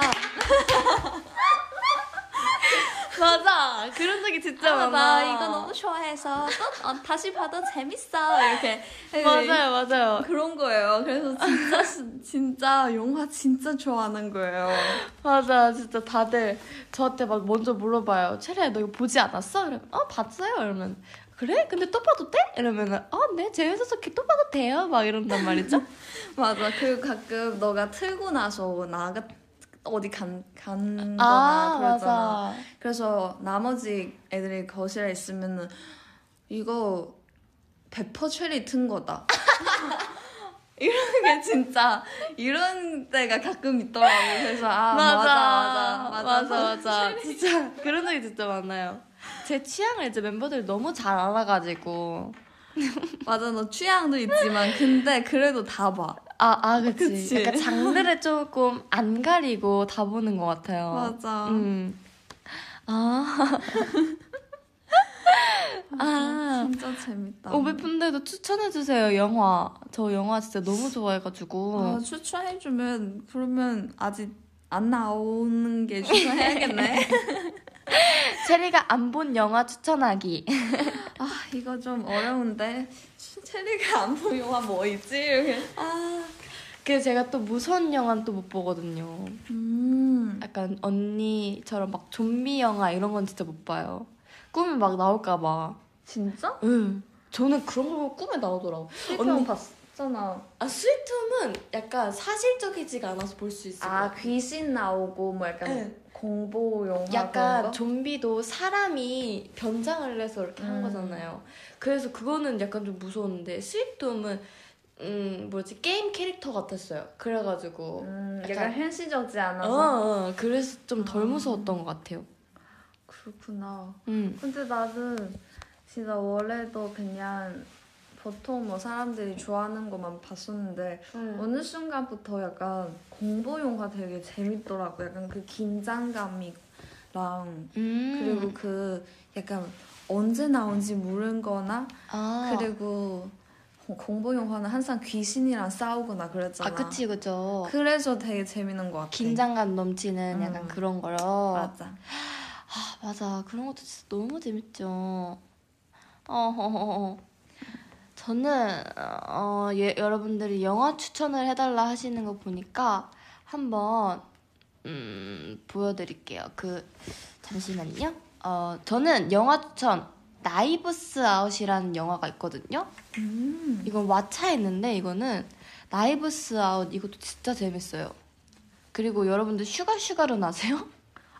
[SPEAKER 1] 맞아. 그런 적이 진짜
[SPEAKER 2] 아,
[SPEAKER 1] 많아.
[SPEAKER 2] 나 이거 너무 좋아해서 또 어, 다시 봐도 재밌어. 이렇게.
[SPEAKER 1] 맞아요, 맞아요.
[SPEAKER 2] 그런 거예요. 그래서 진짜 시- 진짜 영화 진짜 좋아하는 거예요.
[SPEAKER 1] 맞아. 진짜 다들 저한테 막 먼저 물어봐요. 체리야, 너 이거 보지 않았어? 이러면, 어, 봤어요? 이러면, 그래? 근데 또 봐도 돼? 이러면은, 어, 네, 재밌어서 또 봐도 돼요? 막 이런단 말이죠.
[SPEAKER 2] 맞아. 그리고 가끔 너가 틀고 나서 나가 어디 간, 간 거나
[SPEAKER 1] 아,
[SPEAKER 2] 그러잖아.
[SPEAKER 1] 맞아.
[SPEAKER 2] 그래서 나머지 애들이 거실에 있으면은 이거 페퍼 체리 튼 거다. 이런 게 진짜 이런 때가 가끔 있더라고. 그래서 아 맞아 맞아 맞아
[SPEAKER 1] 맞아, 맞아. 진짜 그런 적이 진짜 많아요. 제 취향을 이제 멤버들이 너무 잘 알아가지고
[SPEAKER 2] 맞아, 너 취향도 있지만 근데 그래도 다 봐.
[SPEAKER 1] 아, 아, 그치.
[SPEAKER 2] 그치.
[SPEAKER 1] 약간 장르를 조금 안 가리고 다 보는 것 같아요.
[SPEAKER 2] 맞아.
[SPEAKER 1] 음. 아, 아.
[SPEAKER 2] 진짜 재밌다.
[SPEAKER 1] 오베분들도 추천해주세요, 영화. 저 영화 진짜 너무 좋아해가지고.
[SPEAKER 2] 아, 추천해주면 그러면 아직 안 나오는 게 추천해야겠네.
[SPEAKER 1] 체리가 안 본 영화 추천하기.
[SPEAKER 2] 아 이거 좀 어려운데 체리가 안 본 영화 뭐 있지? 이렇게.
[SPEAKER 1] 아. 그 제가 또 무서운 영화는 또 못 보거든요.
[SPEAKER 2] 음.
[SPEAKER 1] 약간 언니처럼 막 좀비 영화 이런 건 진짜 못 봐요. 꿈에 막 나올까 봐.
[SPEAKER 2] 진짜?
[SPEAKER 1] 응. 저는 그런 거 꿈에 나오더라고.
[SPEAKER 2] 언니 봤잖아.
[SPEAKER 1] 아, 스위트홈은 약간 사실적이지가 않아서 볼 수 있어요.
[SPEAKER 2] 아 귀신 나오고 뭐 약간
[SPEAKER 1] 네.
[SPEAKER 2] 공포 영화
[SPEAKER 1] 약간
[SPEAKER 2] 거?
[SPEAKER 1] 좀비도 사람이 변장을 해서 이렇게 한
[SPEAKER 2] 음.
[SPEAKER 1] 거잖아요. 그래서 그거는 약간 좀 무서웠는데 스위트홈은 음 뭐지 게임 캐릭터 같았어요. 그래가지고
[SPEAKER 2] 음,
[SPEAKER 1] 약간-
[SPEAKER 2] 약간 현실적이지
[SPEAKER 1] 어,
[SPEAKER 2] 않아서
[SPEAKER 1] 어 그래서 좀덜
[SPEAKER 2] 아.
[SPEAKER 1] 무서웠던 것 같아요.
[SPEAKER 2] 그렇구나.
[SPEAKER 1] 음.
[SPEAKER 2] 근데 나는 진짜 원래도 그냥 보통 뭐 사람들이 좋아하는 것만 봤었는데 어느 순간부터 약간 공포 영화 되게 재밌더라고. 약간 그 긴장감이랑
[SPEAKER 1] 음.
[SPEAKER 2] 그리고 그 약간 언제 나온지 모르거나
[SPEAKER 1] 아.
[SPEAKER 2] 그리고 공- 공포 영화는 항상 귀신이랑 싸우거나 그랬잖아.
[SPEAKER 1] 아 그치 그죠.
[SPEAKER 2] 그래서 되게 재밌는 것 같아.
[SPEAKER 1] 긴장감 넘치는 약간
[SPEAKER 2] 음.
[SPEAKER 1] 그런 거요.
[SPEAKER 2] 맞아.
[SPEAKER 1] 아 맞아 그런 것도 진짜 너무 재밌죠. 어허허허. 저는 어 예, 여러분들이 영화 추천을 해달라 하시는 거 보니까 한번 음 보여드릴게요. 그 잠시만요. 어 저는 영화 추천 나이브스 아웃이라는 영화가 있거든요.
[SPEAKER 2] 음.
[SPEAKER 1] 이건 왓챠에 있는데 이거는 나이브스 아웃 이것도 진짜 재밌어요. 그리고 여러분들 슈가 슈가룬 아세요?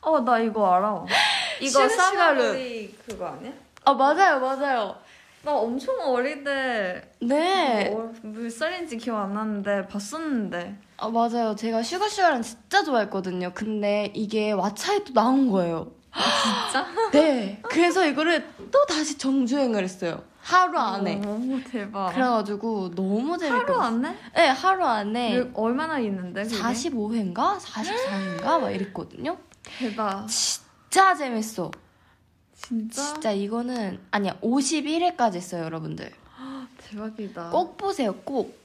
[SPEAKER 2] 어, 나 이거 알아. 이거
[SPEAKER 1] 슈가슈가룬-
[SPEAKER 2] 사마리 그거 아니야?
[SPEAKER 1] 아 맞아요 맞아요.
[SPEAKER 2] 나 엄청 어릴 때
[SPEAKER 1] 네.
[SPEAKER 2] 어, 몇 살인지 기억 안 나는데 봤었는데.
[SPEAKER 1] 아 맞아요. 제가 슈가 슈가는 진짜 좋아했거든요. 근데 이게 왓챠에 또 나온 거예요.
[SPEAKER 2] 진짜?
[SPEAKER 1] 네. 그래서 이거를 또 다시 정주행을 했어요. 하루 안에.
[SPEAKER 2] 너무 대박.
[SPEAKER 1] 그래가지고 너무 재밌게
[SPEAKER 2] 하루
[SPEAKER 1] 봤어요.
[SPEAKER 2] 안에?
[SPEAKER 1] 네, 하루 안에
[SPEAKER 2] 몇- 얼마나 있는데? 그게?
[SPEAKER 1] 45회인가 44회인가 막 이랬거든요.
[SPEAKER 2] 대박.
[SPEAKER 1] 진짜 재밌어.
[SPEAKER 2] 진짜?
[SPEAKER 1] 진짜 이거는 아니야 51회까지 있어요, 여러분들.
[SPEAKER 2] 대박이다.
[SPEAKER 1] 꼭 보세요, 꼭.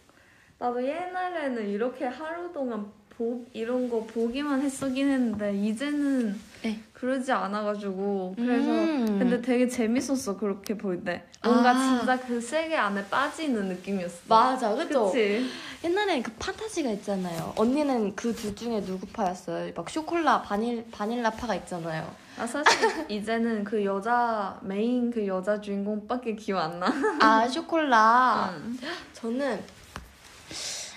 [SPEAKER 2] 나도 옛날에는 이렇게 하루 동안 보, 이런 거 보기만 했었긴 했는데 이제는
[SPEAKER 1] 네.
[SPEAKER 2] 그러지 않아가지고 그래서
[SPEAKER 1] 음.
[SPEAKER 2] 근데 되게 재밌었어 그렇게 볼 때 뭔가
[SPEAKER 1] 아.
[SPEAKER 2] 진짜 그 세계 안에 빠지는 느낌이었어.
[SPEAKER 1] 맞아, 그쵸?
[SPEAKER 2] 그치?
[SPEAKER 1] 옛날에 그 판타지가 있잖아요. 언니는 그 둘 중에 누구 파였어요? 막 쇼콜라, 바닐, 바닐라 파가 있잖아요.
[SPEAKER 2] 아 사실 이제는 그 여자 메인 그 여자 주인공밖에 기억 안 나.
[SPEAKER 1] 아, 쇼콜라.
[SPEAKER 2] 응.
[SPEAKER 1] 저는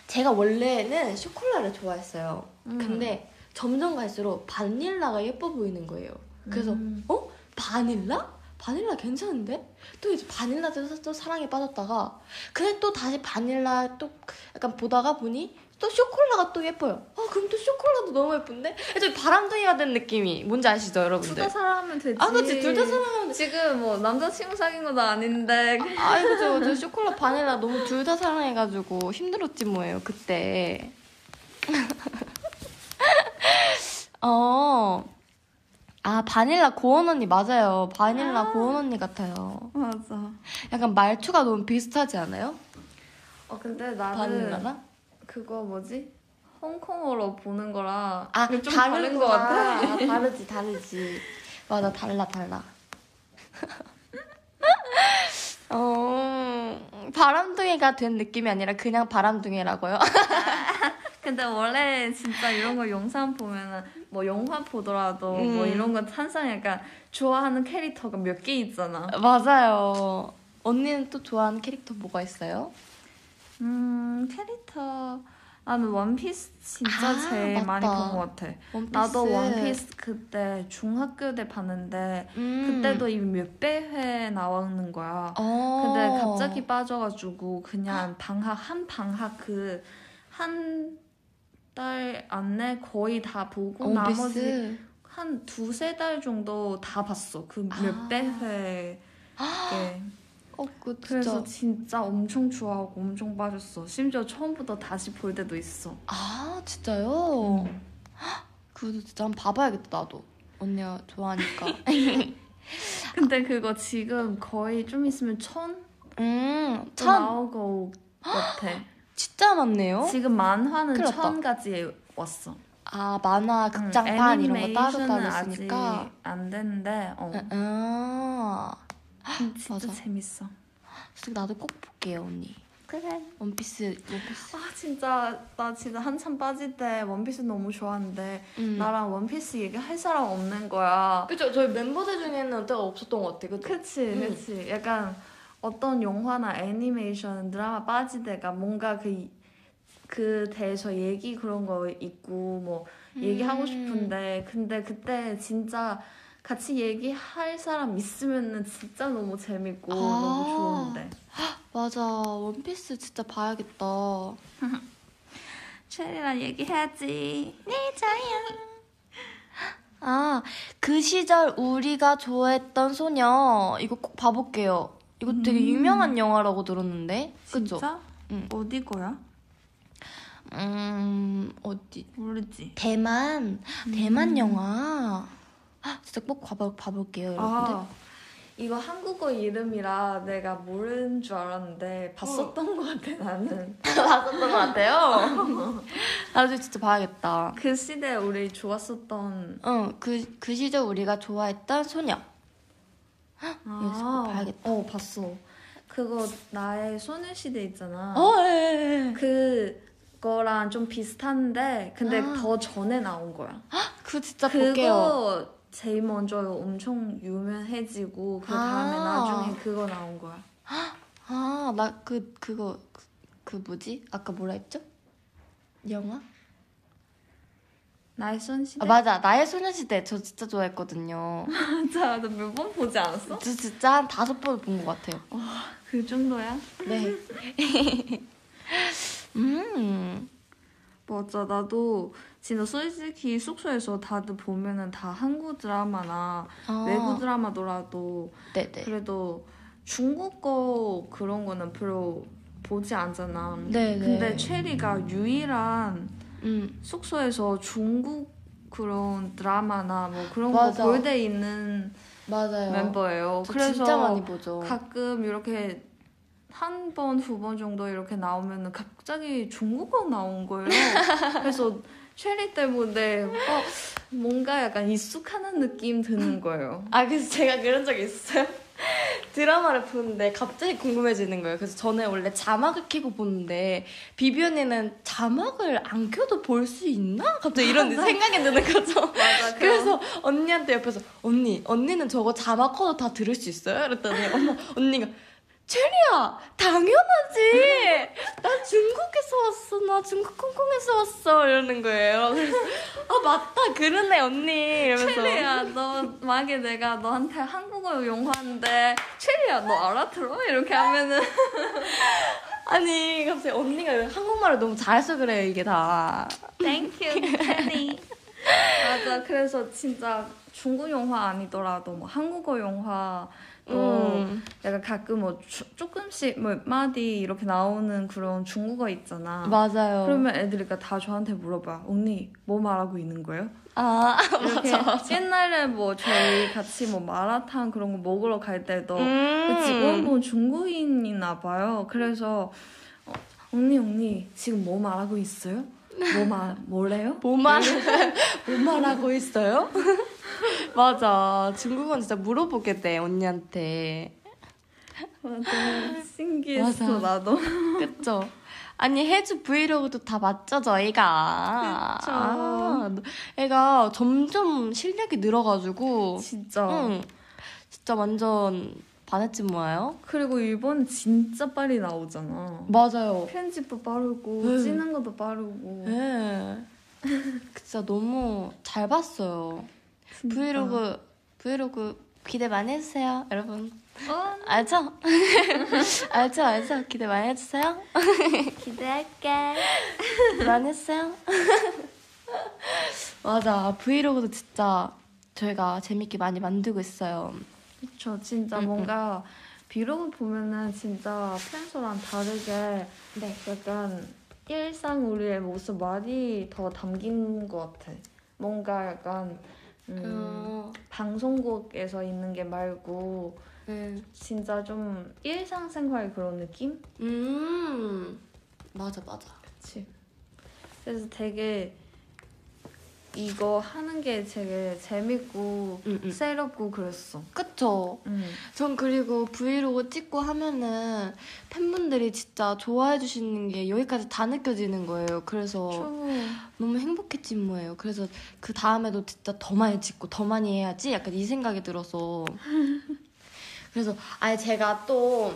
[SPEAKER 1] 제가 원래는 쇼콜라를 좋아했어요.
[SPEAKER 2] 음.
[SPEAKER 1] 근데 점점 갈수록 바닐라가 예뻐 보이는 거예요. 그래서
[SPEAKER 2] 음.
[SPEAKER 1] 어? 바닐라? 바닐라 괜찮은데? 또 이제 바닐라 또, 또 사랑에 빠졌다가 근데 또 다시 바닐라 또 약간 보다가 보니 또 쇼콜라가 또 예뻐요. 아 그럼 또 쇼콜라도 너무 예쁜데? 좀 바람둥이가 된 느낌이 뭔지 아시죠 여러분들?
[SPEAKER 2] 둘 다 사랑하면 되지.
[SPEAKER 1] 아 그치 둘다 사랑하면 돼.
[SPEAKER 2] 지금 뭐 남자친구 사귄 것도 아닌데
[SPEAKER 1] 아 그죠 저 쇼콜라 바닐라 너무 둘 다 사랑해가지고 힘들었지 뭐예요 그때. 어. 아 바닐라 고원 언니 맞아요. 바닐라
[SPEAKER 2] 아.
[SPEAKER 1] 고원 언니 같아요.
[SPEAKER 2] 맞아.
[SPEAKER 1] 약간 말투가 너무 비슷하지 않아요?
[SPEAKER 2] 어 근데 나는
[SPEAKER 1] 바닐라랑?
[SPEAKER 2] 그거 뭐지? 홍콩어로 보는 거랑 아좀 다른 거 같아.
[SPEAKER 1] 아, 다르지 다르지. 맞아 달라 달라. 어 바람둥이가 된 느낌이 아니라 그냥 바람둥이라고요?
[SPEAKER 2] 근데 원래 진짜 이런 거 영상 보면은 뭐 영화 보더라도 뭐
[SPEAKER 1] 음.
[SPEAKER 2] 이런 거 항상 약간 좋아하는 캐릭터가 몇 개 있잖아.
[SPEAKER 1] 맞아요. 언니는 또 좋아하는 캐릭터 뭐가 있어요?
[SPEAKER 2] 음 캐릭터 나는 원피스 진짜
[SPEAKER 1] 아,
[SPEAKER 2] 제일
[SPEAKER 1] 맞다.
[SPEAKER 2] 많이 본 것 같아.
[SPEAKER 1] 원피스.
[SPEAKER 2] 나도 원피스 그때 중학교 때 봤는데
[SPEAKER 1] 음.
[SPEAKER 2] 그때도 이미 몇배 회 나오는 거야.
[SPEAKER 1] 어.
[SPEAKER 2] 근데 갑자기 빠져가지고 그냥 방학 한 방학 그한 달 안에 거의 다 보고 나머지
[SPEAKER 1] 원피스.
[SPEAKER 2] 한 두세 달 정도 다 봤어. 그
[SPEAKER 1] 아.
[SPEAKER 2] 몇배 회. 게.
[SPEAKER 1] 어, 그
[SPEAKER 2] 그래서
[SPEAKER 1] 진짜.
[SPEAKER 2] 엄청 좋아하고 엄청 빠졌어. 심지어 처음부터 다시 볼 때도 있어.
[SPEAKER 1] 아, 진짜요?
[SPEAKER 2] 음.
[SPEAKER 1] 그거 진짜 한번 봐봐야겠다, 나도. 언니가 좋아하니까.
[SPEAKER 2] 근데 그거 지금 거의 좀 있으면 천?
[SPEAKER 1] 음,
[SPEAKER 2] 또
[SPEAKER 1] 참,
[SPEAKER 2] 나오고 같아.
[SPEAKER 1] 진짜 많네요.
[SPEAKER 2] 지금 만화는
[SPEAKER 1] 큰일 났다.
[SPEAKER 2] 천까지 왔어.
[SPEAKER 1] 아, 만화, 극장판
[SPEAKER 2] 응,
[SPEAKER 1] 이런 거 따로 따로 있으니까.
[SPEAKER 2] 안 됐는데 어.
[SPEAKER 1] 아,
[SPEAKER 2] 진짜
[SPEAKER 1] 맞아.
[SPEAKER 2] 재밌어.
[SPEAKER 1] 나도 꼭 볼게요, 언니.
[SPEAKER 2] 그래.
[SPEAKER 1] 원피스, 원피스.
[SPEAKER 2] 아 진짜 나 진짜 한참 빠질 때 원피스 너무 좋아하는데
[SPEAKER 1] 음.
[SPEAKER 2] 나랑 원피스 얘기할 사람 없는 거야.
[SPEAKER 1] 그죠? 저희 member들 중에는 때가 없었던 것 같아, 그죠?
[SPEAKER 2] 그치
[SPEAKER 1] 음.
[SPEAKER 2] 그치. 약간 어떤 영화나 애니메이션 드라마 빠질 때가 뭔가 그 그 대해서 얘기 그런 거 있고 뭐 얘기하고
[SPEAKER 1] 음.
[SPEAKER 2] 싶은데 근데 그때 진짜 같이 얘기할 사람 있으면은 진짜 너무 재밌고
[SPEAKER 1] 아.
[SPEAKER 2] 너무 좋은데.
[SPEAKER 1] 맞아, 원피스 진짜 봐야겠다.
[SPEAKER 2] 체리랑 얘기해야지.
[SPEAKER 1] 네, 저요. 아, 그 시절 우리가 좋아했던 소녀. 이거 꼭 봐볼게요. 이거 되게
[SPEAKER 2] 음.
[SPEAKER 1] 유명한 영화라고 들었는데. 그죠?
[SPEAKER 2] 진짜?
[SPEAKER 1] 응.
[SPEAKER 2] 어디 거야?
[SPEAKER 1] 음, 어디?
[SPEAKER 2] 모르지.
[SPEAKER 1] 대만. 대만 영화. 아, 진짜 꼭 봐봐, 봐볼게요, 여러분들.
[SPEAKER 2] 아, 이거 한국어 이름이라 내가 모르는 줄 알았는데 봤었던 것 같아 나는.
[SPEAKER 1] 봤었던 것 같아요. 나도 진짜 봐야겠다.
[SPEAKER 2] 그 시대 우리 좋았었던.
[SPEAKER 1] 응, 그, 그 시절 우리가 좋아했던 소녀. 꼭 봐야겠다.
[SPEAKER 2] 어 봤어. 그거 나의 소녀시대 있잖아.
[SPEAKER 1] 어, 예, 예, 예.
[SPEAKER 2] 그거랑 좀 비슷한데 근데
[SPEAKER 1] 아.
[SPEAKER 2] 더 전에 나온 거야.
[SPEAKER 1] 그거 진짜 볼게요.
[SPEAKER 2] 그거 제일 먼저 엄청 유명해지고 그 다음에
[SPEAKER 1] 아.
[SPEAKER 2] 나중에 그거 나온 거야.
[SPEAKER 1] 아, 나 그, 그거, 그, 그 뭐지? 아까 뭐라 했죠? 영화?
[SPEAKER 2] 나의 소녀시대.
[SPEAKER 1] 아, 맞아. 나의 소녀시대. 저 진짜 좋아했거든요.
[SPEAKER 2] 맞아. 너몇번 보지 않았어?
[SPEAKER 1] 저 진짜 한 다섯 번 본 것 같아요.
[SPEAKER 2] 그 정도야?
[SPEAKER 1] 네. 음.
[SPEAKER 2] 맞아. 나도 진짜 솔직히 숙소에서 다들 보면은 다 한국 드라마나
[SPEAKER 1] 아,
[SPEAKER 2] 외국 드라마더라도
[SPEAKER 1] 네네.
[SPEAKER 2] 그래도 중국어 그런 거는 별로 보지 않잖아.
[SPEAKER 1] 네네.
[SPEAKER 2] 근데 체리가 유일한
[SPEAKER 1] 음.
[SPEAKER 2] 숙소에서 중국 그런 드라마나 뭐 그런
[SPEAKER 1] 맞아.
[SPEAKER 2] 거 볼 때 있는
[SPEAKER 1] 맞아요.
[SPEAKER 2] 멤버예요.
[SPEAKER 1] 저
[SPEAKER 2] 그래서
[SPEAKER 1] 진짜 많이 보죠.
[SPEAKER 2] 가끔 이렇게 한 번, 두 번 정도 이렇게 나오면은 갑자기 중국어 나온 거예요. 그래서 체리 때문에 어, 뭔가 약간 익숙하는 느낌 드는 거예요.
[SPEAKER 1] 아, 그래서 제가 그런 적이 있어요. 드라마를 보는데 갑자기 궁금해지는 거예요. 그래서 저는 원래 자막을 켜고 보는데 비비 언니는 자막을 안 켜도 볼 수 있나? 갑자기 이런 생각이 드는 거죠.
[SPEAKER 2] 맞아.
[SPEAKER 1] 그래서 언니한테 옆에서 언니, 언니는 저거 자막 커도 다 들을 수 있어요? 그랬더니 엄마, 언니가 체리야, 당연하지. 나 중국에서 왔어. 나 중국 홍콩에서 왔어. 이러는 거예요. 그래서 아 맞다, 그러네 언니. 이러면서
[SPEAKER 2] 체리야, 너 만약에 내가 너한테 한국어 용어인데 체리야, 너 알아들어? 이렇게 하면은
[SPEAKER 1] 아니 갑자기 언니가 한국말을 너무 잘해서 그래요 이게 다.
[SPEAKER 2] Thank you, 체리. 맞아. 그래서 진짜 중국 영화 아니더라도 뭐 한국어 영화 또
[SPEAKER 1] 음.
[SPEAKER 2] 약간 가끔 뭐 주- 조금씩 뭐몇 마디 이렇게 나오는 그런 중국어 있잖아.
[SPEAKER 1] 맞아요.
[SPEAKER 2] 그러면 애들이 다 저한테 물어봐. 언니 뭐 말하고 있는 거예요?
[SPEAKER 1] 아
[SPEAKER 2] 이렇게
[SPEAKER 1] 맞아 맞아.
[SPEAKER 2] 옛날에 뭐 저희 같이 뭐 마라탕 그런 거 먹으러 갈 때도
[SPEAKER 1] 음.
[SPEAKER 2] 그 직원분 중국인이나 봐요. 그래서 어, 언니 언니 지금 뭐 말하고 있어요? 뭐말 뭐래요?
[SPEAKER 1] 뭐 말, 뭐 말하고 있어요? 맞아. 중국어는 진짜 물어보게 돼, 언니한테.
[SPEAKER 2] 맞아 신기했어
[SPEAKER 1] 맞아.
[SPEAKER 2] 나도.
[SPEAKER 1] 그쵸? 아니, 해주 브이로그도 다 맞죠, 저희가?
[SPEAKER 2] 그쵸.
[SPEAKER 1] 아, 애가 점점 실력이 늘어가지고.
[SPEAKER 2] 진짜.
[SPEAKER 1] 응. 진짜 완전 반했지 뭐예요?
[SPEAKER 2] 그리고 일본 진짜 빨리 나오잖아.
[SPEAKER 1] 맞아요.
[SPEAKER 2] 편집도 빠르고
[SPEAKER 1] 네.
[SPEAKER 2] 찌는 것도 빠르고.
[SPEAKER 1] 네. 진짜 너무 잘 봤어요.
[SPEAKER 2] 진짜.
[SPEAKER 1] 브이로그, 브이로그 기대 많이 해주세요, 여러분.
[SPEAKER 2] 어,
[SPEAKER 1] 알죠? 알죠, 알죠? 기대 많이 해주세요.
[SPEAKER 2] 기대할게.
[SPEAKER 1] 많이 했어요. 맞아, 브이로그도 진짜 저희가 재밌게 많이 만들고 있어요.
[SPEAKER 2] 그쵸 진짜
[SPEAKER 1] 음,
[SPEAKER 2] 뭔가 비로그 보면은 진짜 평소랑 다르게
[SPEAKER 1] 네.
[SPEAKER 2] 약간 일상 우리의 모습 많이 더 담긴 것 같아. 뭔가 약간 음,
[SPEAKER 1] 어,
[SPEAKER 2] 방송국에서 있는 게 말고
[SPEAKER 1] 음,
[SPEAKER 2] 진짜 좀 일상생활 그런 느낌?
[SPEAKER 1] 음, 맞아 맞아.
[SPEAKER 2] 그치. 그래서 되게 이거 하는 게 되게 재밌고
[SPEAKER 1] 음, 음.
[SPEAKER 2] 새롭고 그랬어.
[SPEAKER 1] 그쵸.
[SPEAKER 2] 음.
[SPEAKER 1] 전 그리고 브이로그 찍고 하면은 팬분들이 진짜 좋아해 주시는 게 여기까지 다 느껴지는 거예요. 그래서
[SPEAKER 2] 초.
[SPEAKER 1] 너무 행복했지 뭐예요. 그래서 그 다음에도 진짜 더 많이 찍고 더 많이 해야지 약간 이 생각이 들어서 그래서 아예 제가 또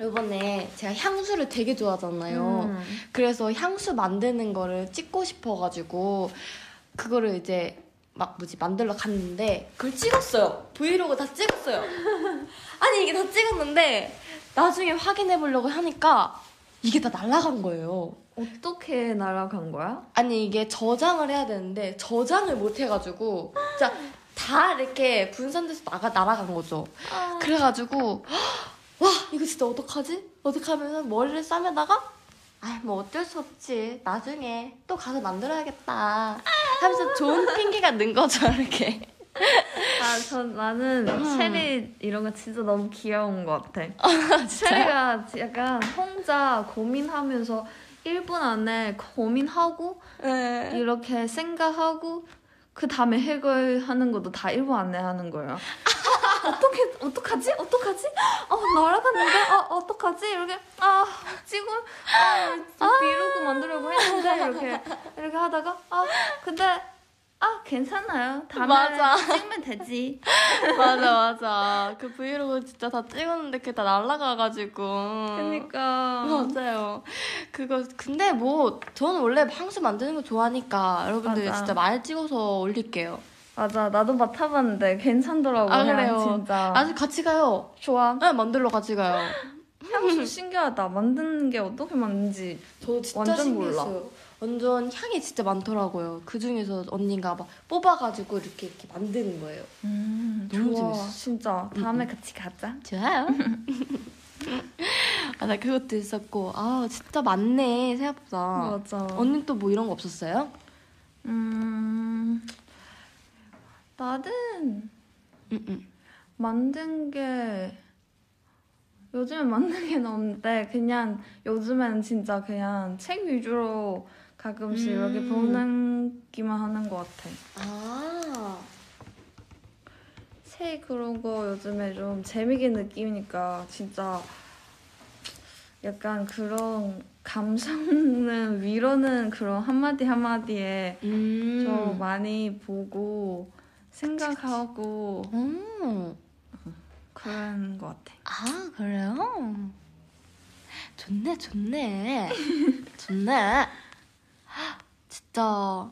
[SPEAKER 1] 이번에 제가 향수를 되게 좋아하잖아요.
[SPEAKER 2] 음.
[SPEAKER 1] 그래서 향수 만드는 거를 찍고 싶어가지고 그거를 이제 막 뭐지 만들러 갔는데 그걸 찍었어요. 브이로그 다 찍었어요. 아니 이게 다 찍었는데 나중에 확인해 보려고 하니까 이게 다 날아간 거예요.
[SPEAKER 2] 어떻게 날아간 거야?
[SPEAKER 1] 아니 이게 저장을 해야 되는데 저장을 못 해가지고 진짜 다 이렇게 분산돼서 나가 날아간 거죠. 그래가지고 와 이거 진짜 어떡하지? 어떡하면은 머리를 싸매다가 아뭐 어쩔 수 없지 나중에 또 가서 만들어야겠다 하면서 좋은 핑계가 는 거죠 이렇게
[SPEAKER 2] 아, 전 나는
[SPEAKER 1] 음.
[SPEAKER 2] 체리 이런 거 진짜 너무 귀여운 것 같아. 체리가 약간 혼자 고민하면서 1분 안에 고민하고
[SPEAKER 1] 네.
[SPEAKER 2] 이렇게 생각하고 그 다음에 해결하는 것도 다 1분 안에 하는 거예요. 어, 어떻게 어떡하지? 어떡하지? 어 날아갔는데? 어 어떡하지? 이렇게 아 지금 아 비로그 만들려고 했는데 이렇게 이렇게 하다가 아 근데 아 괜찮아요. 다음에. 찍으면 되지.
[SPEAKER 1] 맞아 맞아 그 브이로그 진짜 다 찍었는데 그게 다 날아가가지고
[SPEAKER 2] 그러니까
[SPEAKER 1] 맞아요. 그거 근데 뭐 저는 원래 향수 만드는 거 좋아하니까 여러분들
[SPEAKER 2] 맞아.
[SPEAKER 1] 진짜 많이 찍어서 올릴게요.
[SPEAKER 2] 맞아 나도 맡아봤는데 괜찮더라고.
[SPEAKER 1] 아,
[SPEAKER 2] 향
[SPEAKER 1] 그래요?
[SPEAKER 2] 진짜.
[SPEAKER 1] 아직 같이 가요.
[SPEAKER 2] 좋아.
[SPEAKER 1] 네, 만들러 같이 가요.
[SPEAKER 2] 향수 신기하다. 만드는 게 어떻게 만드는지.
[SPEAKER 1] 저도 진짜
[SPEAKER 2] 완전
[SPEAKER 1] 신기했어요. 완전 향이 진짜 많더라고요. 그 중에서 언니가 막 뽑아가지고 이렇게 이렇게 만드는 거예요.
[SPEAKER 2] 음,
[SPEAKER 1] 너무
[SPEAKER 2] 좋아.
[SPEAKER 1] 재밌어.
[SPEAKER 2] 진짜 다음에 같이 가자.
[SPEAKER 1] 좋아요. 아, 나 그것도 있었고, 아, 진짜 많네, 생각보다.
[SPEAKER 2] 맞아.
[SPEAKER 1] 언니 또 뭐 이런 거 없었어요?
[SPEAKER 2] 음, 나는
[SPEAKER 1] 응, 응.
[SPEAKER 2] 만든 게 요즘에 만든 게 없는데 그냥 요즘에는 진짜 그냥 책 위주로 가끔씩
[SPEAKER 1] 음.
[SPEAKER 2] 이렇게 보내기만 하는 것 같아.
[SPEAKER 1] 아,
[SPEAKER 2] 책 그런 거 요즘에 좀 재미있게 느끼니까 진짜 약간 그런 감성은 위로는 그런 한마디 한마디에
[SPEAKER 1] 음.
[SPEAKER 2] 좀 많이 보고 생각하고
[SPEAKER 1] 음.
[SPEAKER 2] 그런 것 같아.
[SPEAKER 1] 아, 그래요? 좋네, 좋네. 좋네. 진짜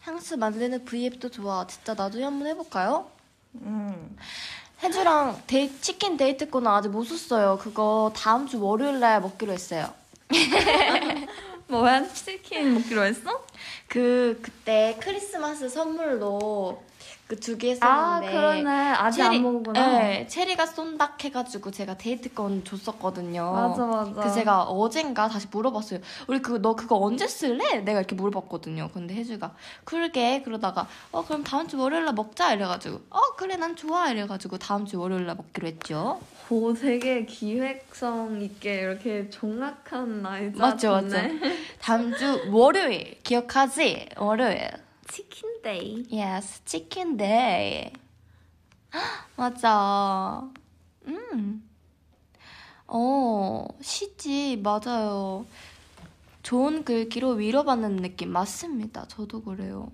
[SPEAKER 1] 향수 만드는 V앱도 좋아. 진짜 나중에 한번 해볼까요?
[SPEAKER 2] 음.
[SPEAKER 1] 혜주랑 데이, 치킨 데이트 거는 아직 못 썼어요. 그거 다음 주 월요일 날 먹기로 했어요.
[SPEAKER 2] 뭐야? 치킨 먹기로 했어?
[SPEAKER 1] 그 그때 크리스마스 선물로 그
[SPEAKER 2] 두개아
[SPEAKER 1] 했었는데
[SPEAKER 2] 그러네. 아직 안 먹었구나.
[SPEAKER 1] 네, 체리가 쏜닥 해가지고 제가 데이트권 줬었거든요.
[SPEAKER 2] 맞아 맞아.
[SPEAKER 1] 그 제가 어젠가 다시 물어봤어요. 우리 그거 너 그거 언제 쓸래? 내가 이렇게 물어봤거든요. 근데 혜주가 그러게 그러다가 어 그럼 다음 주 월요일 날 먹자 이래가지고 어 그래 난 좋아 이래가지고 다음 주 월요일 날 먹기로 했죠.
[SPEAKER 2] 오 되게 기획성 있게 이렇게 정확한 날짜
[SPEAKER 1] 맞죠, 맞죠. 다음 주 월요일 기억하지? 월요일.
[SPEAKER 2] 치킨 day.
[SPEAKER 1] Yes, 치킨 day. 맞아. 음. 어, 시지, 맞아요. 좋은 글귀로 위로받는 느낌 맞습니다. 저도 그래요.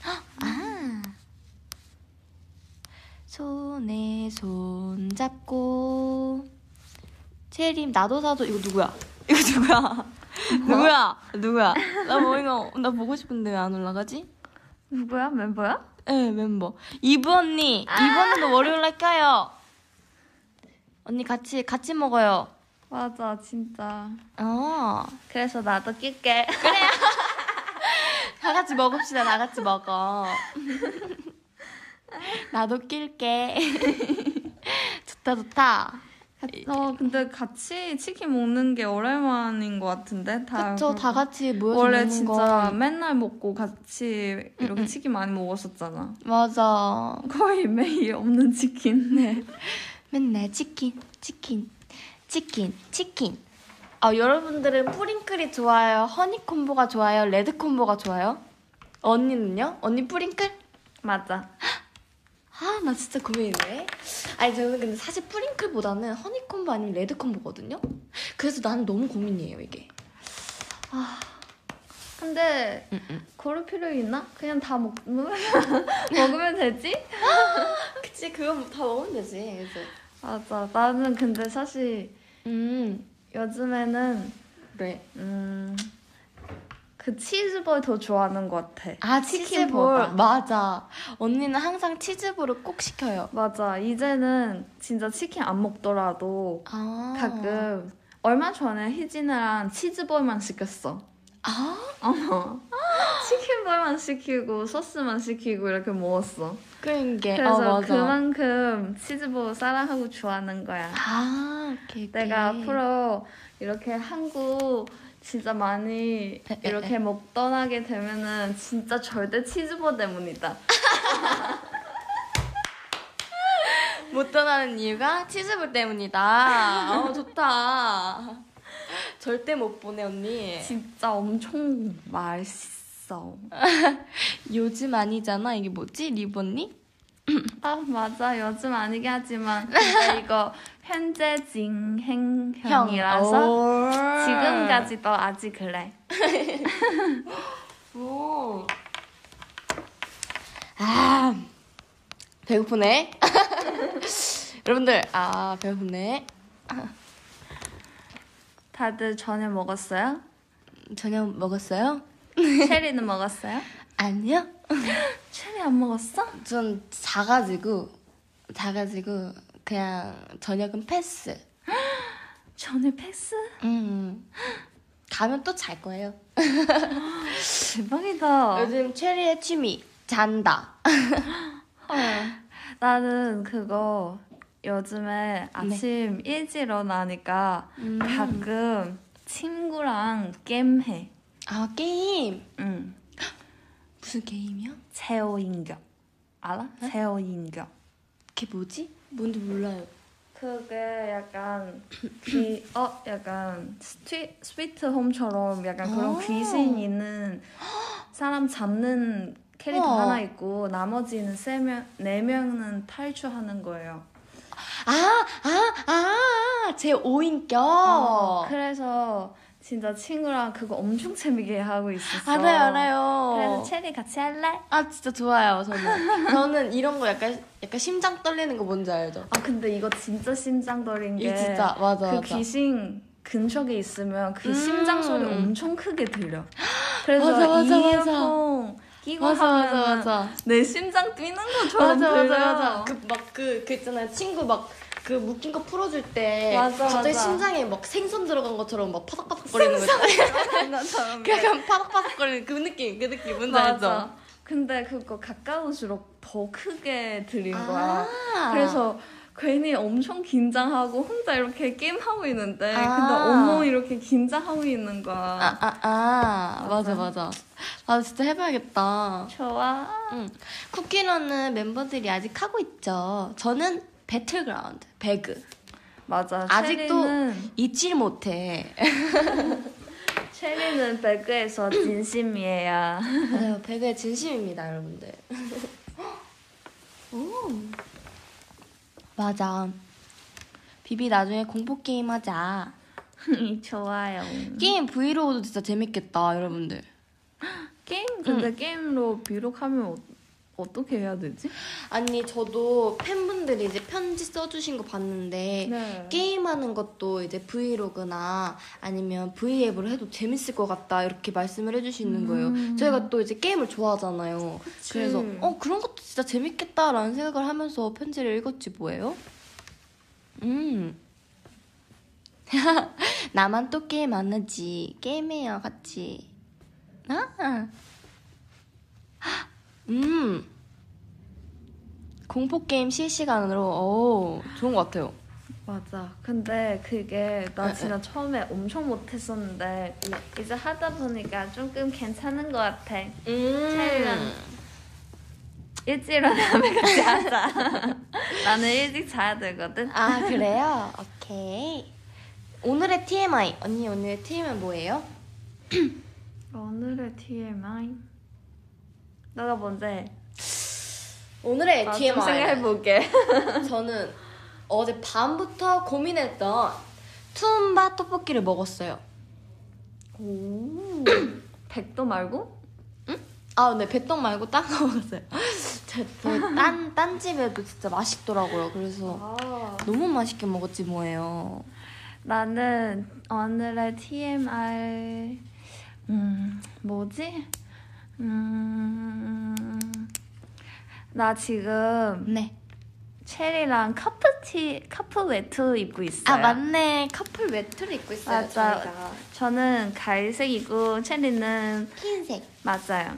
[SPEAKER 1] 아. 손에 손 잡고 체림 나도 사도 이거 누구야? 이거 누구야? 누구야? 누구야? 나 뭐 이거 나 보고 싶은데 왜 안 올라가지?
[SPEAKER 2] 누구야? 멤버야?
[SPEAKER 1] 네, 멤버. 이브 언니. 이브 언니도 월요일 날 껴요. 언니 같이, 같이 먹어요.
[SPEAKER 2] 맞아 진짜.
[SPEAKER 1] 어.
[SPEAKER 2] 그래서 나도 낄게.
[SPEAKER 1] 다 같이 먹읍시다. 다 같이 먹어. 나도 낄게. 좋다, 좋다.
[SPEAKER 2] 어 근데 같이 치킨 먹는 게 오랜만인 것 같은데 다
[SPEAKER 1] 그쵸, 다 같이 모여서
[SPEAKER 2] 원래
[SPEAKER 1] 먹는
[SPEAKER 2] 진짜
[SPEAKER 1] 거.
[SPEAKER 2] 맨날 먹고 같이 이렇게
[SPEAKER 1] 음, 음.
[SPEAKER 2] 치킨 많이 먹었었잖아.
[SPEAKER 1] 맞아.
[SPEAKER 2] 거의 매일 없는 치킨. 네.
[SPEAKER 1] 맨날 치킨, 치킨, 치킨, 치킨. 아, 여러분들은 뿌링클이 좋아요? 허니콤보가 좋아요? 레드콤보가 좋아요? 언니는요? 언니 뿌링클?
[SPEAKER 2] 맞아.
[SPEAKER 1] 아, 나 진짜 고민이네. 아니, 저는 근데 사실 뿌링클보다는 허니콤보 아니면 레드콤보거든요? 그래서 나는 너무 고민이에요, 이게.
[SPEAKER 2] 근데
[SPEAKER 1] 응, 응.
[SPEAKER 2] 고를 필요 있나? 그냥 다 먹, 먹으면 되지?
[SPEAKER 1] 그치, 그거 다 먹으면 되지. 그래서.
[SPEAKER 2] 맞아. 나는 근데 사실
[SPEAKER 1] 음,
[SPEAKER 2] 요즘에는
[SPEAKER 1] 그래.
[SPEAKER 2] 음, 그 치즈볼 더 좋아하는 것 같아.
[SPEAKER 1] 아. 치즈볼. 맞아. 언니는 항상 치즈볼을 꼭 시켜요.
[SPEAKER 2] 맞아. 이제는 진짜 치킨 안 먹더라도
[SPEAKER 1] 아.
[SPEAKER 2] 가끔 얼마 전에 희진이랑 치즈볼만 시켰어.
[SPEAKER 1] 아,
[SPEAKER 2] 어. 치킨볼만 시키고 소스만 시키고 이렇게 먹었어.
[SPEAKER 1] 게.
[SPEAKER 2] 그래서
[SPEAKER 1] 어.
[SPEAKER 2] 그만큼 치즈볼 사랑하고 좋아하는 거야.
[SPEAKER 1] 아, 오케이, 오케이.
[SPEAKER 2] 내가 앞으로 이렇게 한국 진짜 많이 이렇게 먹 떠나게 되면은 진짜 절대 치즈볼 때문이다.
[SPEAKER 1] 못 떠나는 이유가 치즈볼 때문이다. 어, 좋다. 절대 못 보내, 언니.
[SPEAKER 2] 진짜 엄청 맛있어.
[SPEAKER 1] 요즘 아니잖아. 이게 뭐지? 리본니?
[SPEAKER 2] 아 맞아 요즘 아니긴 하지만 근데 이거 현재 진행형이라서
[SPEAKER 1] 오.
[SPEAKER 2] 지금까지도 아직 그래.
[SPEAKER 1] 오. 아, 배고프네. 여러분들, 아, 배고프네.
[SPEAKER 2] 다들 저녁 먹었어요?
[SPEAKER 1] 저녁 먹었어요?
[SPEAKER 2] 체리는 먹었어요?
[SPEAKER 1] 아니요.
[SPEAKER 2] 체리 안 먹었어?
[SPEAKER 1] 전 자가지고, 자가지고, 그냥 저녁은 패스.
[SPEAKER 2] 저녁 패스?
[SPEAKER 1] 음. 가면 또 잘 거예요.
[SPEAKER 2] 대박이다.
[SPEAKER 1] 요즘 체리의 취미, 잔다.
[SPEAKER 2] 헐. 나는 그거 요즘에 아침 일찍 일어나니까
[SPEAKER 1] 음.
[SPEAKER 2] 가끔 친구랑 게임해.
[SPEAKER 1] 아, 게임.
[SPEAKER 2] 응.
[SPEAKER 1] 무슨 게임이야?
[SPEAKER 2] 제오 인격. 알아? 제오 인격.
[SPEAKER 1] 그게 뭐지? 뭔지 몰라요.
[SPEAKER 2] 그게 약간 귀, 어, 약간 스위, 스위트 홈처럼 약간 그런
[SPEAKER 1] 아.
[SPEAKER 2] 귀신 있는 사람 잡는 캐릭터
[SPEAKER 1] 우와.
[SPEAKER 2] 하나 있고 나머지는 세 명, 네 명은 탈출하는 거예요.
[SPEAKER 1] 아, 아, 아, 제 5인격.
[SPEAKER 2] 어, 그래서 진짜 친구랑 그거 엄청 재밌게 하고 있었어.
[SPEAKER 1] 알아요, 알아요.
[SPEAKER 2] 그래서 체리 같이 할래?
[SPEAKER 1] 아, 진짜 좋아요, 저는. 저는 이런 거 약간, 약간 심장 떨리는 거 뭔지 알죠?
[SPEAKER 2] 아 근데 이거 진짜 심장 떨린 게
[SPEAKER 1] 이거 진짜, 맞아,
[SPEAKER 2] 그
[SPEAKER 1] 맞아.
[SPEAKER 2] 귀신 근처에 있으면 그
[SPEAKER 1] 음.
[SPEAKER 2] 심장 소리 엄청 크게 들려. 그래서
[SPEAKER 1] 맞아, 맞아,
[SPEAKER 2] 이어폰 끼고
[SPEAKER 1] 맞아, 맞아,
[SPEAKER 2] 하면
[SPEAKER 1] 맞아.
[SPEAKER 2] 내 심장 뛰는 것처럼
[SPEAKER 1] 맞아,
[SPEAKER 2] 들려.
[SPEAKER 1] 맞아, 맞아. 그, 막, 그, 그 있잖아요. 친구 막, 그 묶인 거 풀어줄 때.
[SPEAKER 2] 맞아,
[SPEAKER 1] 갑자기
[SPEAKER 2] 맞아.
[SPEAKER 1] 심장에 막 생선 들어간 것처럼 막 파닥파닥 거리는 거 있잖아요.
[SPEAKER 2] 것처럼.
[SPEAKER 1] 그 약간 파닥파닥 거리는 그 느낌, 그 느낌. 뭔지 알죠?
[SPEAKER 2] 근데 그거 가까울수록 더 크게 들린 거야.
[SPEAKER 1] 아.
[SPEAKER 2] 그래서 괜히 엄청 긴장하고 혼자 이렇게 게임하고 있는데
[SPEAKER 1] 아.
[SPEAKER 2] 근데 엄청 이렇게 긴장하고 있는 거야.
[SPEAKER 1] 아, 아, 아. 맞아,
[SPEAKER 2] 맞아.
[SPEAKER 1] 맞아. 아, 진짜 해봐야겠다.
[SPEAKER 2] 좋아.
[SPEAKER 1] 응. 쿠키런은 멤버들이 아직 하고 있죠. 저는 배틀그라운드, 배그.
[SPEAKER 2] 맞아.
[SPEAKER 1] 아직도
[SPEAKER 2] 체리는,
[SPEAKER 1] 잊질 못해.
[SPEAKER 2] 체리는 배그에서 진심이에요.
[SPEAKER 1] 맞아요. 배그에 진심입니다, 여러분들. 오. 맞아. 비비 나중에 공포 게임 하자.
[SPEAKER 2] 좋아요.
[SPEAKER 1] 게임 브이로그도 진짜 재밌겠다, 여러분들.
[SPEAKER 2] 게임 근데 게임로 비록 하면 어, 어떻게 해야 되지?
[SPEAKER 1] 아니, 저도 팬분들이 이제 편지 써주신 거 봤는데,
[SPEAKER 2] 네.
[SPEAKER 1] 게임하는 것도 이제 브이로그나 아니면 브이앱으로 해도 재밌을 것 같다, 이렇게 말씀을 해주시는 거예요.
[SPEAKER 2] 음.
[SPEAKER 1] 저희가 또 이제 게임을 좋아하잖아요.
[SPEAKER 2] 그치.
[SPEAKER 1] 그래서, 어, 그런 것도 진짜 재밌겠다라는 생각을 하면서 편지를 읽었지, 뭐예요? 음. 나만 또 게임 안 하지. 게임해요, 같이. 아. 음. 공포 게임 실시간으로 오 좋은 것 같아요.
[SPEAKER 2] 맞아. 근데 그게 나
[SPEAKER 1] 네,
[SPEAKER 2] 진짜 처음에 엄청 못했었는데 이제 하다 보니까 조금 괜찮은 것 같아. 촬영. 일찍 일어나면 같이 하자. 나는 일찍 자야 되거든.
[SPEAKER 1] 아 그래요? 오케이. 오늘의 TMI 언니 오늘의 TMI 뭐예요?
[SPEAKER 2] 오늘의 TMI. 너가 해.
[SPEAKER 1] 오늘의
[SPEAKER 2] 아, 좀
[SPEAKER 1] TMI
[SPEAKER 2] 생각해볼게.
[SPEAKER 1] 저는 어제 밤부터 고민했던 투움바 떡볶이를 먹었어요.
[SPEAKER 2] 오. 백도 말고?
[SPEAKER 1] 아, 네, 배떡 말고 딴 거 먹었어요. 딴, 딴 집에도 진짜 맛있더라고요. 그래서
[SPEAKER 2] 아.
[SPEAKER 1] 너무 맛있게 먹었지 뭐예요.
[SPEAKER 2] 나는 오늘의 TMI 음 뭐지? 음. 나 지금
[SPEAKER 1] 네.
[SPEAKER 2] 체리랑 커플티 커플 외투 입고 있어요.
[SPEAKER 1] 아, 맞네. 커플 외투를 입고 있어요.
[SPEAKER 2] 맞아.
[SPEAKER 1] 저희가.
[SPEAKER 2] 저는 갈색이고 체리는
[SPEAKER 1] 흰색.
[SPEAKER 2] 맞아요.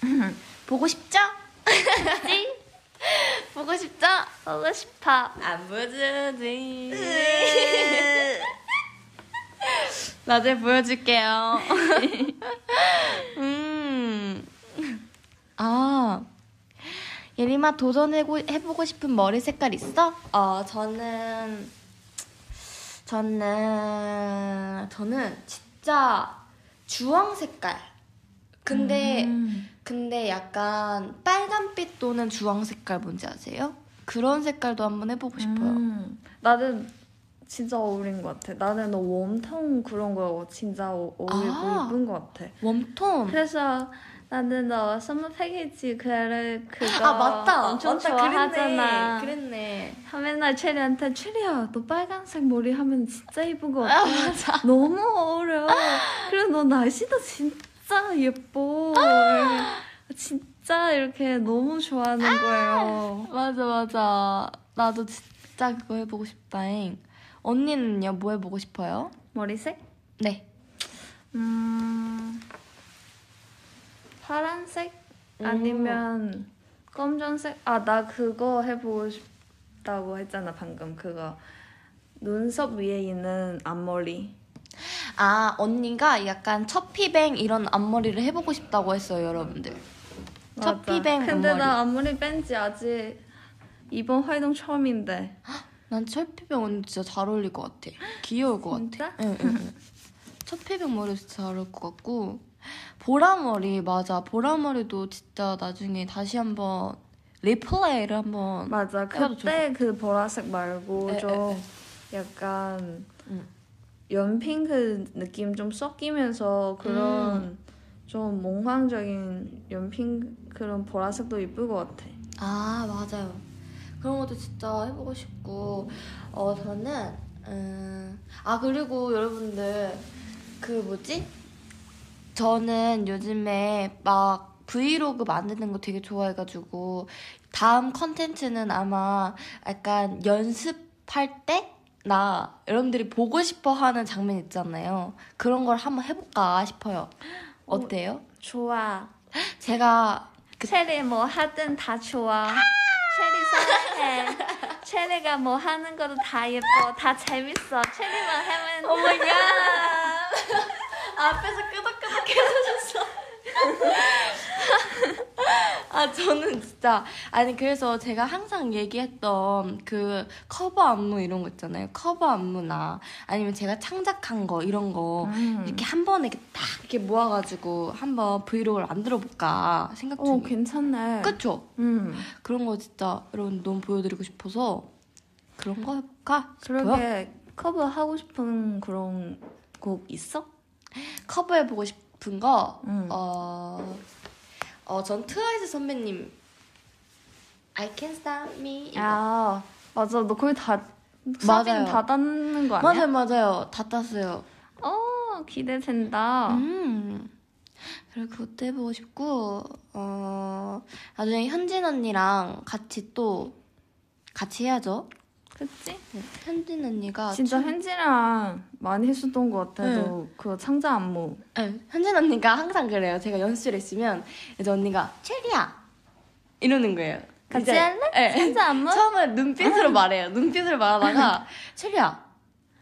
[SPEAKER 1] 보고 싶죠? 보고 싶죠?
[SPEAKER 2] 보고 싶어.
[SPEAKER 1] 안 보여주지. 나중에 보여줄게요. 음. 아. 예림아 도전해보고 싶은 머리 색깔 있어? 어, 저는, 저는, 저는 진짜 주황 색깔. 근데,
[SPEAKER 2] 음.
[SPEAKER 1] 근데 약간 빨간빛 또는 주황 색깔 뭔지 아세요? 그런 색깔도 한번 해보고 싶어요.
[SPEAKER 2] 음, 나는 진짜 어울린 것 같아. 나는 너 웜톤 그런 거 진짜 어- 어울리고
[SPEAKER 1] 아.
[SPEAKER 2] 예쁜 것 같아.
[SPEAKER 1] 웜톤.
[SPEAKER 2] 그래서 나는 너 선물 패키지 그를 그거
[SPEAKER 1] 아 맞다.
[SPEAKER 2] 엄청
[SPEAKER 1] 맞다.
[SPEAKER 2] 좋아하잖아.
[SPEAKER 1] 그랬네. 그랬네.
[SPEAKER 2] 하 맨날 체리한테 체리야 너 빨간색 머리 하면 진짜 예쁜 것 같아.
[SPEAKER 1] 아 맞아.
[SPEAKER 2] 너무 어울려. 그리고 너 날씨도 진짜 예뻐. 진짜 이렇게 너무 좋아하는 거예요.
[SPEAKER 1] 맞아 맞아. 나도 진짜 그거 해보고 싶다잉. 언니는요 뭐 해보고 싶어요?
[SPEAKER 2] 머리색?
[SPEAKER 1] 네.
[SPEAKER 2] 음 파란색
[SPEAKER 1] 오.
[SPEAKER 2] 아니면 검정색 아 나 그거 해보고 싶다고 했잖아 방금 그거 눈썹 위에 있는 앞머리
[SPEAKER 1] 아 언니가 약간 첫피뱅 이런 앞머리를 해보고 싶다고 했어요 여러분들. 첫
[SPEAKER 2] 맞아.
[SPEAKER 1] 피뱅
[SPEAKER 2] 근데
[SPEAKER 1] 앞머리.
[SPEAKER 2] 나 앞머리 뺀 지 아직 이번 활동 처음인데
[SPEAKER 1] 난 첫피뱅 언니 진짜 잘 어울릴 것 같아. 귀여울 것 같아. 응, 응, 응. 첫피뱅 머리 진짜 잘 어울릴 것 같고 보라머리 맞아. 보라머리도 진짜 나중에 다시 한번 리플레이를 한번
[SPEAKER 2] 맞아 그때 그 보라색 말고
[SPEAKER 1] 에,
[SPEAKER 2] 좀 약간
[SPEAKER 1] 응.
[SPEAKER 2] 연핑크 느낌 좀 섞이면서 그런
[SPEAKER 1] 음.
[SPEAKER 2] 좀 몽환적인 연핑 그런 보라색도 이쁠 것 같아.
[SPEAKER 1] 아 맞아요. 그런 것도 진짜 해보고 싶고 어 저는 음, 아 그리고 여러분들 그 뭐지? 저는 요즘에 막 브이로그 만드는 거 되게 좋아해가지고 다음 컨텐츠는 아마 약간 연습할 때나 여러분들이 보고 싶어 하는 장면 있잖아요. 그런 걸 한번 해볼까 싶어요. 어때요?
[SPEAKER 2] 좋아.
[SPEAKER 1] 제가
[SPEAKER 2] 체리 뭐 하든 다 좋아. 체리 사랑해. 체리가 뭐 하는 것도 다 예뻐. 다 재밌어. 체리만 하면
[SPEAKER 1] oh my god 앞에서 끄덕끄덕 해주셨어 아 저는 진짜 아니 그래서 제가 항상 얘기했던 그 커버 안무 이런 거 있잖아요 커버 안무나 아니면 제가 창작한 거 이런 거
[SPEAKER 2] 음.
[SPEAKER 1] 이렇게 한 번에 이렇게 딱 이렇게 모아가지고 한번 브이로그를 만들어 볼까 생각
[SPEAKER 2] 어
[SPEAKER 1] 중이에요
[SPEAKER 2] 괜찮네.
[SPEAKER 1] 그쵸?
[SPEAKER 2] 음.
[SPEAKER 1] 그런 거 진짜 여러분 너무 보여드리고 싶어서 그런 거 해볼까
[SPEAKER 2] 그러게 커버 하고 싶은 그런 곡 있어?
[SPEAKER 1] 커버해보고 싶 은 거,
[SPEAKER 2] 음.
[SPEAKER 1] 어, 어, 전 트와이스 선배님, I Can't Stop Me. 이거.
[SPEAKER 2] 아 맞아. 너 거의 다
[SPEAKER 1] 맞아요.
[SPEAKER 2] 사진 다 닿는 거 아니야?
[SPEAKER 1] 맞아요, 맞아요. 다 땄어요.
[SPEAKER 2] 어 기대된다.
[SPEAKER 1] 음. 그리고 그것도 해보고 싶고, 어, 나중에 현진 언니랑 같이 또, 같이 해야죠.
[SPEAKER 2] 그치?
[SPEAKER 1] 네, 현진 언니가.
[SPEAKER 2] 진짜
[SPEAKER 1] 춤-
[SPEAKER 2] 현지랑 많이 했었던 것 같아.
[SPEAKER 1] 네.
[SPEAKER 2] 너 그거 창자 안무.
[SPEAKER 1] 네, 현진 언니가 항상 그래요. 제가 연습실에 있으면, 이제 언니가, 체리야! 이러는 거예요.
[SPEAKER 2] 같이 할래?
[SPEAKER 1] 네.
[SPEAKER 2] 진짜 안무?
[SPEAKER 1] 처음에 눈빛으로 말해요. 눈빛으로 말하다가 체리야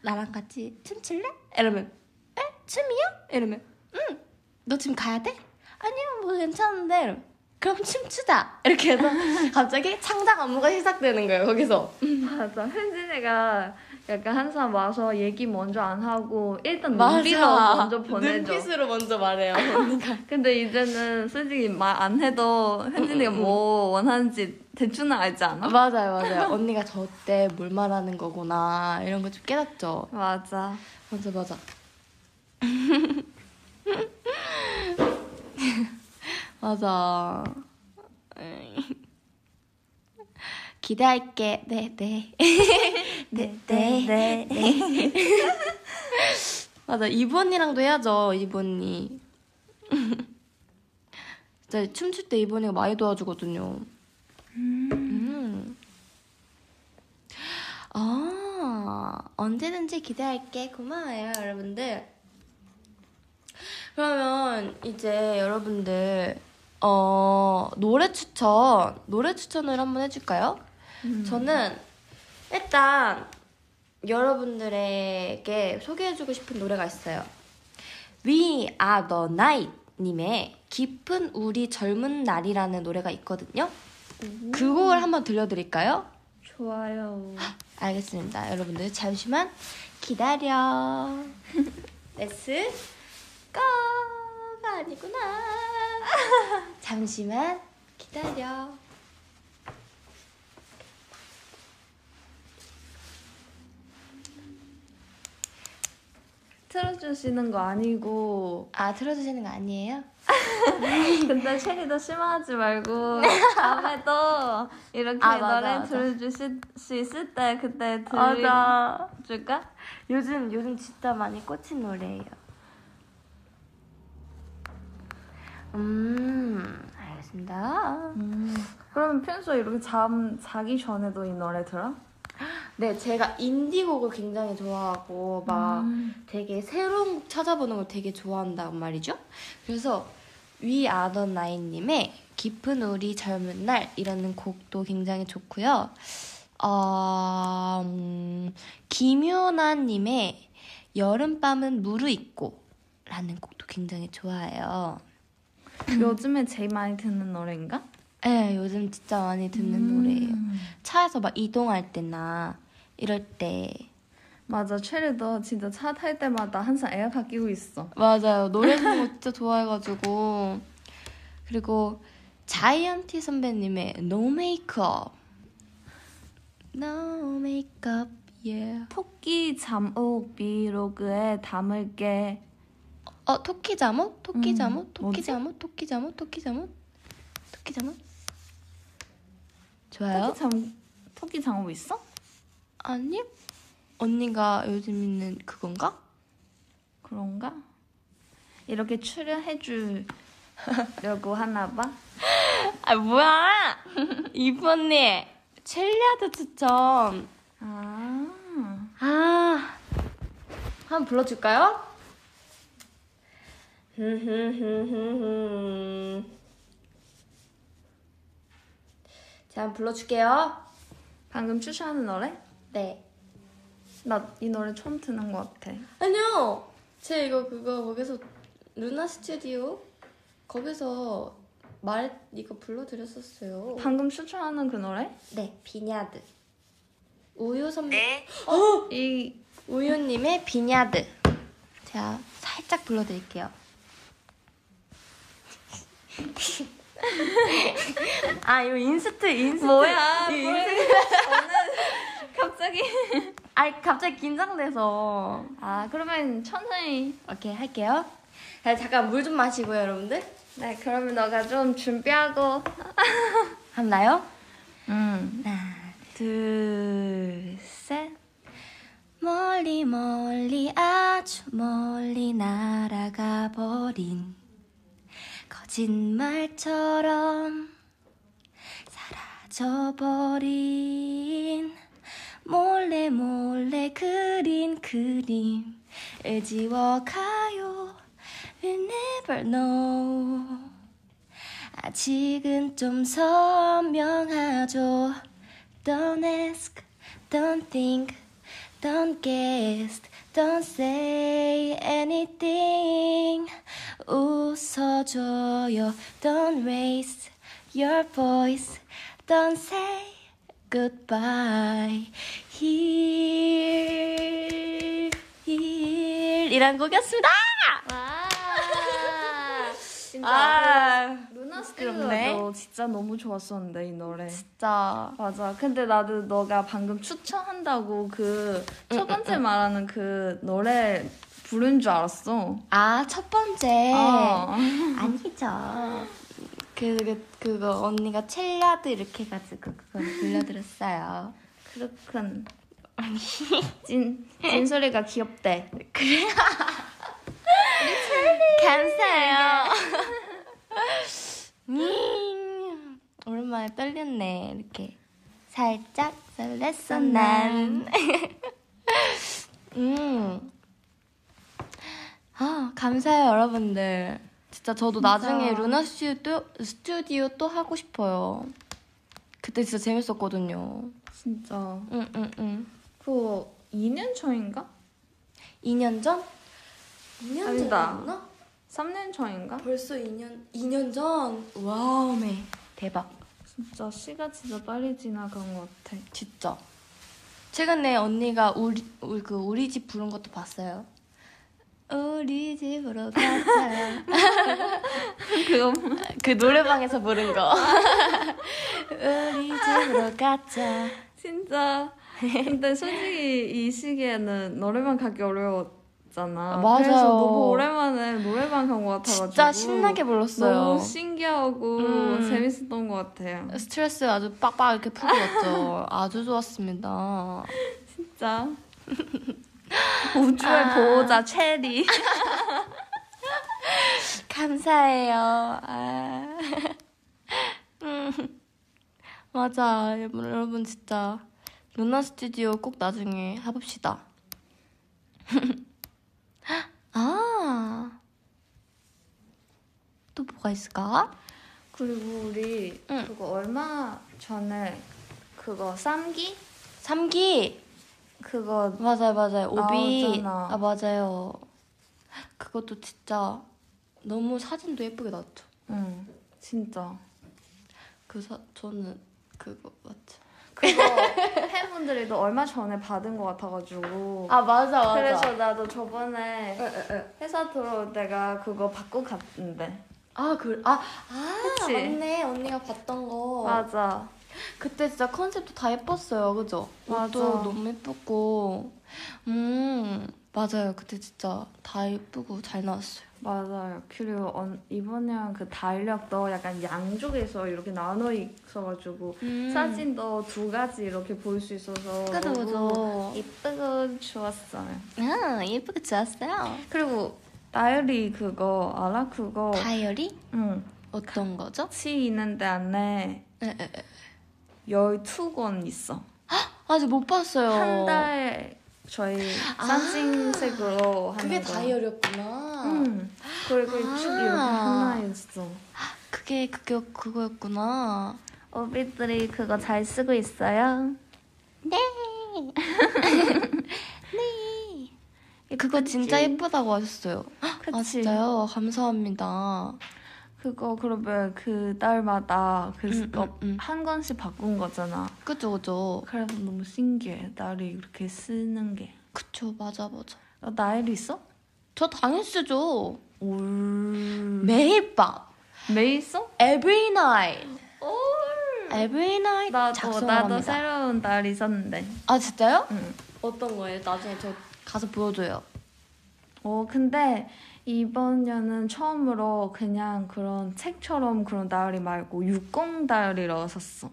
[SPEAKER 1] 나랑 같이 춤출래? 이러면 에? 춤이요? 이러면 응. 너 지금 가야 돼? 아니요 뭐 괜찮은데 이러면 그럼 춤추자 이렇게 해서 갑자기 창작 안무가 시작되는 거예요 거기서
[SPEAKER 2] 맞아. 혜진이가 약간 항상 와서 얘기 먼저 안 하고 일단. 눈빛으로 먼저 보내줘.
[SPEAKER 1] 눈빛으로 먼저 말해요 언니가
[SPEAKER 2] 근데 이제는 솔직히 말 안 해도 혜진이가 뭐 원하는지 대충은 알지 않아?
[SPEAKER 1] 맞아요 맞아요 언니가 저 때 뭘 말하는 거구나 이런 거 좀 깨닫죠
[SPEAKER 2] 맞아.
[SPEAKER 1] 맞아 맞아 맞아. 기대할게 네네 네, 네, 네. 맞아 이브 언니랑도 해야죠 이브 언니 진짜 춤출 때 이브 언니가 많이 도와주거든요 음. 아, 언제든지 기대할게. 고마워요, 여러분들. 그러면 이제 여러분들, 어, 노래 추천, 노래 추천을 한번 해줄까요? 저는 일단 여러분들에게 소개해주고 싶은 노래가 있어요. We Are the Night 님의 깊은 우리 젊은 날이라는 노래가 있거든요. 그 곡을 한번 들려드릴까요?
[SPEAKER 2] 좋아요.
[SPEAKER 1] 알겠습니다. 여러분들 잠시만 기다려. 레츠 고가 아니구나. 잠시만 기다려.
[SPEAKER 2] 틀어주시는 거 아니고
[SPEAKER 1] 아 들어주시는 거 아니에요?
[SPEAKER 2] 근데 체리도 실망하지 말고 다음에도 이렇게
[SPEAKER 1] 아, 맞아,
[SPEAKER 2] 노래
[SPEAKER 1] 맞아.
[SPEAKER 2] 들어주실 수 있을 때 그때
[SPEAKER 1] 맞아.
[SPEAKER 2] 들어줄까?
[SPEAKER 1] 요즘 요즘 진짜 많이 꽂힌 노래예요. 음 알겠습니다.
[SPEAKER 2] 음. 그러면 평소에 이렇게 잠 자기 전에도 이 노래 들어?
[SPEAKER 1] 네 제가 인디곡을 굉장히 좋아하고 막
[SPEAKER 2] 음.
[SPEAKER 1] 되게 새로운 곡 찾아보는 걸 되게 좋아한단 말이죠. 그래서 위 아던 나인님의 깊은 우리 젊은 날이라는 곡도 굉장히 좋고요. 어, 음, 김효나님의 여름밤은 무르익고라는 곡도 굉장히 좋아해요.
[SPEAKER 2] 요즘에 제일 많이 듣는 노래인가?
[SPEAKER 1] 네, 요즘 진짜 많이 듣는
[SPEAKER 2] 음.
[SPEAKER 1] 노래예요. 차에서 막 이동할 때나 이럴 때
[SPEAKER 2] 맞아 체리도 진짜 차 탈 때마다 항상 에어팟 끼고 있어.
[SPEAKER 1] 맞아요. 노래 듣는 거 진짜 좋아해가지고. 그리고 자이언티 선배님의 No Makeup. No Makeup, yeah.
[SPEAKER 2] 토끼 잠옷 비로그에 담을게.
[SPEAKER 1] 어, 토끼 잠옷? 토끼
[SPEAKER 2] 음,
[SPEAKER 1] 잠옷? 토끼
[SPEAKER 2] 뭐지?
[SPEAKER 1] 잠옷? 토끼 잠옷? 토끼 잠옷? 토끼 잠옷? 좋아요?
[SPEAKER 2] 토끼 잠 토끼 잠옷 있어?
[SPEAKER 1] 아니? 언니가 요즘 있는 그건가?
[SPEAKER 2] 그런가? 이렇게 출연해 주려고 하나 봐.
[SPEAKER 1] 아, 뭐야! 이브 언니! 첼리아드 추천.
[SPEAKER 2] 아.
[SPEAKER 1] 아, 한번 불러줄까요? 자, 한번 불러줄게요.
[SPEAKER 2] 방금 추천하는 노래?
[SPEAKER 1] 네.
[SPEAKER 2] 나 이 노래 처음 듣는 것 같아.
[SPEAKER 1] 아니요. 제 이거 그거 거기서 루나 스튜디오 거기서 말 이거 불러드렸었어요.
[SPEAKER 2] 방금 추천하는 그 노래?
[SPEAKER 1] 네, 비냐드. 우유 선배.
[SPEAKER 2] 이
[SPEAKER 1] 우유님의 비냐드. 제가 살짝 불러드릴게요. 아, 이거 inst, inst.
[SPEAKER 2] 뭐야?
[SPEAKER 1] 이
[SPEAKER 2] 뭘-
[SPEAKER 1] inst.
[SPEAKER 2] 갑자기.
[SPEAKER 1] 아, 갑자기 긴장돼서.
[SPEAKER 2] 아 그러면 천천히.
[SPEAKER 1] 오케이, 할게요. 자, 잠깐 물 좀 마시고요, 여러분들.
[SPEAKER 2] 네 그러면 너가 좀 준비하고.
[SPEAKER 1] 한나요?
[SPEAKER 2] 음.
[SPEAKER 1] 하나,
[SPEAKER 2] 둘 셋.
[SPEAKER 1] 멀리 멀리 아주 멀리 날아가 버린 거짓말처럼 사라져 버린 몰래 몰래 그린 그림을 지워가요 We'll never know 아직은 좀 설명하죠. Don't ask, don't think, don't guess, don't say anything. 웃어줘요. Don't raise your voice, don't say goodbye. Here, here. 이란 곡이었습니다!
[SPEAKER 2] 와. 진짜
[SPEAKER 1] 아,
[SPEAKER 2] 루나
[SPEAKER 1] 부끄럽네.
[SPEAKER 2] 스튜디오도 진짜 너무 좋았었는데 이 노래.
[SPEAKER 1] 진짜.
[SPEAKER 2] 맞아. 근데 나도 너가 방금 추천한다고 그 첫 번째 말하는 그 노래 부른 줄 알았어.
[SPEAKER 1] 아, 첫 번째.
[SPEAKER 2] 어.
[SPEAKER 1] 아니죠. 그, 그, 그거 언니가 첼리아드 이렇게 해가지고 그걸 불러드렸어요.
[SPEAKER 2] 그렇군. 진, 진소리가 귀엽대.
[SPEAKER 1] 감사해요. 음, 오랜만에 떨렸네. 이렇게 살짝 설렜어 난. 음. 아 감사해요 여러분들. 진짜 저도
[SPEAKER 2] 진짜.
[SPEAKER 1] 나중에 루나 스튜디오, 스튜디오 또 하고 싶어요. 그때 진짜 재밌었거든요.
[SPEAKER 2] 진짜.
[SPEAKER 1] 응응응.
[SPEAKER 2] 그거 2년 전인가?
[SPEAKER 1] 2년 전? 2년
[SPEAKER 2] 아니다.
[SPEAKER 1] 전이었나?
[SPEAKER 2] 3년 전인가?
[SPEAKER 1] 벌써 2년 2년 전. 와우메 대박.
[SPEAKER 2] 진짜 시가 진짜 빨리 지나간 것 같아.
[SPEAKER 1] 진짜. 최근에 언니가 우리 우리 그 우리 집 부른 것도 봤어요. 우리 집으로 가자.
[SPEAKER 2] 그거
[SPEAKER 1] 그 노래방에서 부른 거. 우리 집으로 가자.
[SPEAKER 2] 진짜. 근데 솔직히 이 시기에는 노래방 가기 어려 웠잖아.
[SPEAKER 1] 맞아요.
[SPEAKER 2] 그래서 너무 오랜만에 노래방 간 것 같아가지고.
[SPEAKER 1] 진짜 신나게 불렀어요.
[SPEAKER 2] 너무 신기하고
[SPEAKER 1] 음.
[SPEAKER 2] 재밌었던 것 같아요.
[SPEAKER 1] 스트레스 아주 빡빡 이렇게 풀고 왔죠. 아주 좋았습니다.
[SPEAKER 2] 진짜. 우주의
[SPEAKER 1] 아.
[SPEAKER 2] 보호자 체리.
[SPEAKER 1] 감사해요. 아. 음. 맞아. 여러분, 여러분 진짜 루나 스튜디오 꼭 나중에 해봅시다. 아. 또 뭐가 있을까?
[SPEAKER 2] 그리고 우리
[SPEAKER 1] 응.
[SPEAKER 2] 그거 얼마 전에 그거 쌈기?
[SPEAKER 1] 삼기.
[SPEAKER 2] 그거
[SPEAKER 1] 맞아요, 맞아요. 오비.
[SPEAKER 2] 나오잖아.
[SPEAKER 1] 아, 맞아요. 그것도 진짜 너무 사진도 예쁘게 나왔죠.
[SPEAKER 2] 응 진짜
[SPEAKER 1] 그 사, 저는 그거 맞죠.
[SPEAKER 2] 그거 팬분들이 도 얼마 전에 받은 것 같아가지고
[SPEAKER 1] 아, 맞아, 맞아.
[SPEAKER 2] 그래서 나도 저번에
[SPEAKER 1] 에, 에, 에.
[SPEAKER 2] 회사 들어올 때가 그거 받고 갔는데
[SPEAKER 1] 아, 그, 아, 아,
[SPEAKER 2] 그치?
[SPEAKER 1] 맞네. 언니가 봤던 거.
[SPEAKER 2] 맞아
[SPEAKER 1] 그때 진짜 컨셉도 다 예뻤어요. 그죠?
[SPEAKER 2] 맞아.
[SPEAKER 1] 옷도 너무 예뻤고. 음, 맞아요. 그때 진짜 다 예쁘고 잘 나왔어요.
[SPEAKER 2] 맞아요 그리고 언- 이번에는 그 달력도 약간 양쪽에서 이렇게 나눠 있어가지고 사진도 두 가지 이렇게 볼 수 있어서
[SPEAKER 1] 음. 그죠, 그죠.
[SPEAKER 2] 이쁘고 좋았어요
[SPEAKER 1] 아, 예쁘게 좋았어요.
[SPEAKER 2] 그리고 다이어리 그거 알아? 그거
[SPEAKER 1] 다이어리?
[SPEAKER 2] 응
[SPEAKER 1] 어떤 거죠?
[SPEAKER 2] 같이 있는데 안에
[SPEAKER 1] 에, 에, 에.
[SPEAKER 2] 12권 있어
[SPEAKER 1] 아직 못 봤어요.
[SPEAKER 2] 한 달 저희
[SPEAKER 1] 아.
[SPEAKER 2] 산징색으로 하는
[SPEAKER 1] 그게
[SPEAKER 2] 거.
[SPEAKER 1] 다이어리였구나.
[SPEAKER 2] 응. 그리고
[SPEAKER 1] 아.
[SPEAKER 2] 쭉 이렇게 하나 있어.
[SPEAKER 1] 그게 그게 그거였구나.
[SPEAKER 2] 오비들이 그거 잘 쓰고 있어요.
[SPEAKER 1] 네. 네. 그거 진짜 예쁘다고 하셨어요. 아
[SPEAKER 2] 그치?
[SPEAKER 1] 진짜요? 감사합니다.
[SPEAKER 2] 그거 그러면 그 달마다 그
[SPEAKER 1] 음,
[SPEAKER 2] 어,
[SPEAKER 1] 음, 음.
[SPEAKER 2] 한 권씩 바꾼 거잖아.
[SPEAKER 1] 그죠 그죠.
[SPEAKER 2] 그래서 너무 신기해. 나를 이렇게 쓰는 게.
[SPEAKER 1] 그쵸 맞아 맞아.
[SPEAKER 2] 어, 나일 있어?
[SPEAKER 1] 저 당연히 쓰죠.
[SPEAKER 2] 올.
[SPEAKER 1] 매일 밤.
[SPEAKER 2] 매일 써?
[SPEAKER 1] Every night.
[SPEAKER 2] 올.
[SPEAKER 1] Every night
[SPEAKER 2] 나도 나도
[SPEAKER 1] 합니다.
[SPEAKER 2] 새로운 날 있었는데.
[SPEAKER 1] 아 진짜요?
[SPEAKER 2] 응.
[SPEAKER 1] 어떤 거예요? 나중에 저 가서 보여줘요.
[SPEAKER 2] 어 근데 이번 년은 처음으로 그냥 그런 책처럼 그런 다이어리 말고 육공 다이어리로 샀어.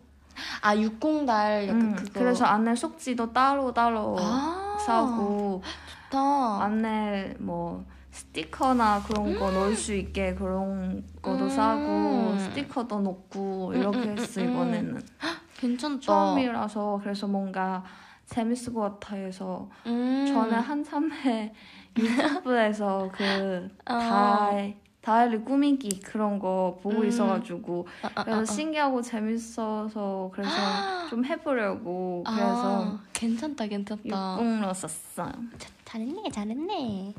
[SPEAKER 1] 아 육공달 약간
[SPEAKER 2] 음,
[SPEAKER 1] 그거.
[SPEAKER 2] 그래서 안에 속지도 따로 따로
[SPEAKER 1] 아
[SPEAKER 2] 사고
[SPEAKER 1] 좋다.
[SPEAKER 2] 안에 뭐 스티커나 그런 거 넣을 수 있게 그런 것도
[SPEAKER 1] 음.
[SPEAKER 2] 사고 스티커도 넣고 이렇게
[SPEAKER 1] 음, 음,
[SPEAKER 2] 했어
[SPEAKER 1] 음, 음.
[SPEAKER 2] 이번에는
[SPEAKER 1] 괜찮다.
[SPEAKER 2] 처음이라서 그래서 뭔가 재밌을 것 같아 해서
[SPEAKER 1] 음.
[SPEAKER 2] 저는 한참에 유튜브에서 그
[SPEAKER 1] 어.
[SPEAKER 2] 다이 다이어리 꾸미기 그런 거 보고
[SPEAKER 1] 음.
[SPEAKER 2] 있어가지고
[SPEAKER 1] 아, 아,
[SPEAKER 2] 그래서
[SPEAKER 1] 아, 아.
[SPEAKER 2] 신기하고 재밌어서 그래서 좀 해보려고 그래서
[SPEAKER 1] 아, 괜찮다, 괜찮다. 자- 잘했네, 잘했네.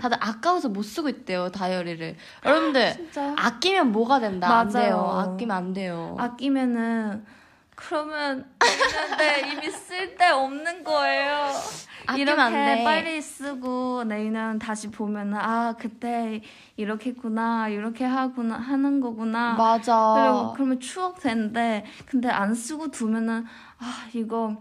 [SPEAKER 1] 다들 아까워서 못 쓰고 있대요, 다이어리를. 여러분들,
[SPEAKER 2] 진짜
[SPEAKER 1] 아끼면 뭐가 된다? 안
[SPEAKER 2] 맞아요.
[SPEAKER 1] 돼요. 아끼면 안 돼요.
[SPEAKER 2] 아끼면은 그러면 있는데 이미 쓸데 없는 거예요.
[SPEAKER 1] 아끼면
[SPEAKER 2] 이렇게. 빨리 쓰고 내년 다시 보면은 아 그때 이렇게 했구나 이렇게 하구나 하는 거구나.
[SPEAKER 1] 맞아.
[SPEAKER 2] 그리고 그러면 추억 되는데 근데 안 쓰고 두면은 아 이거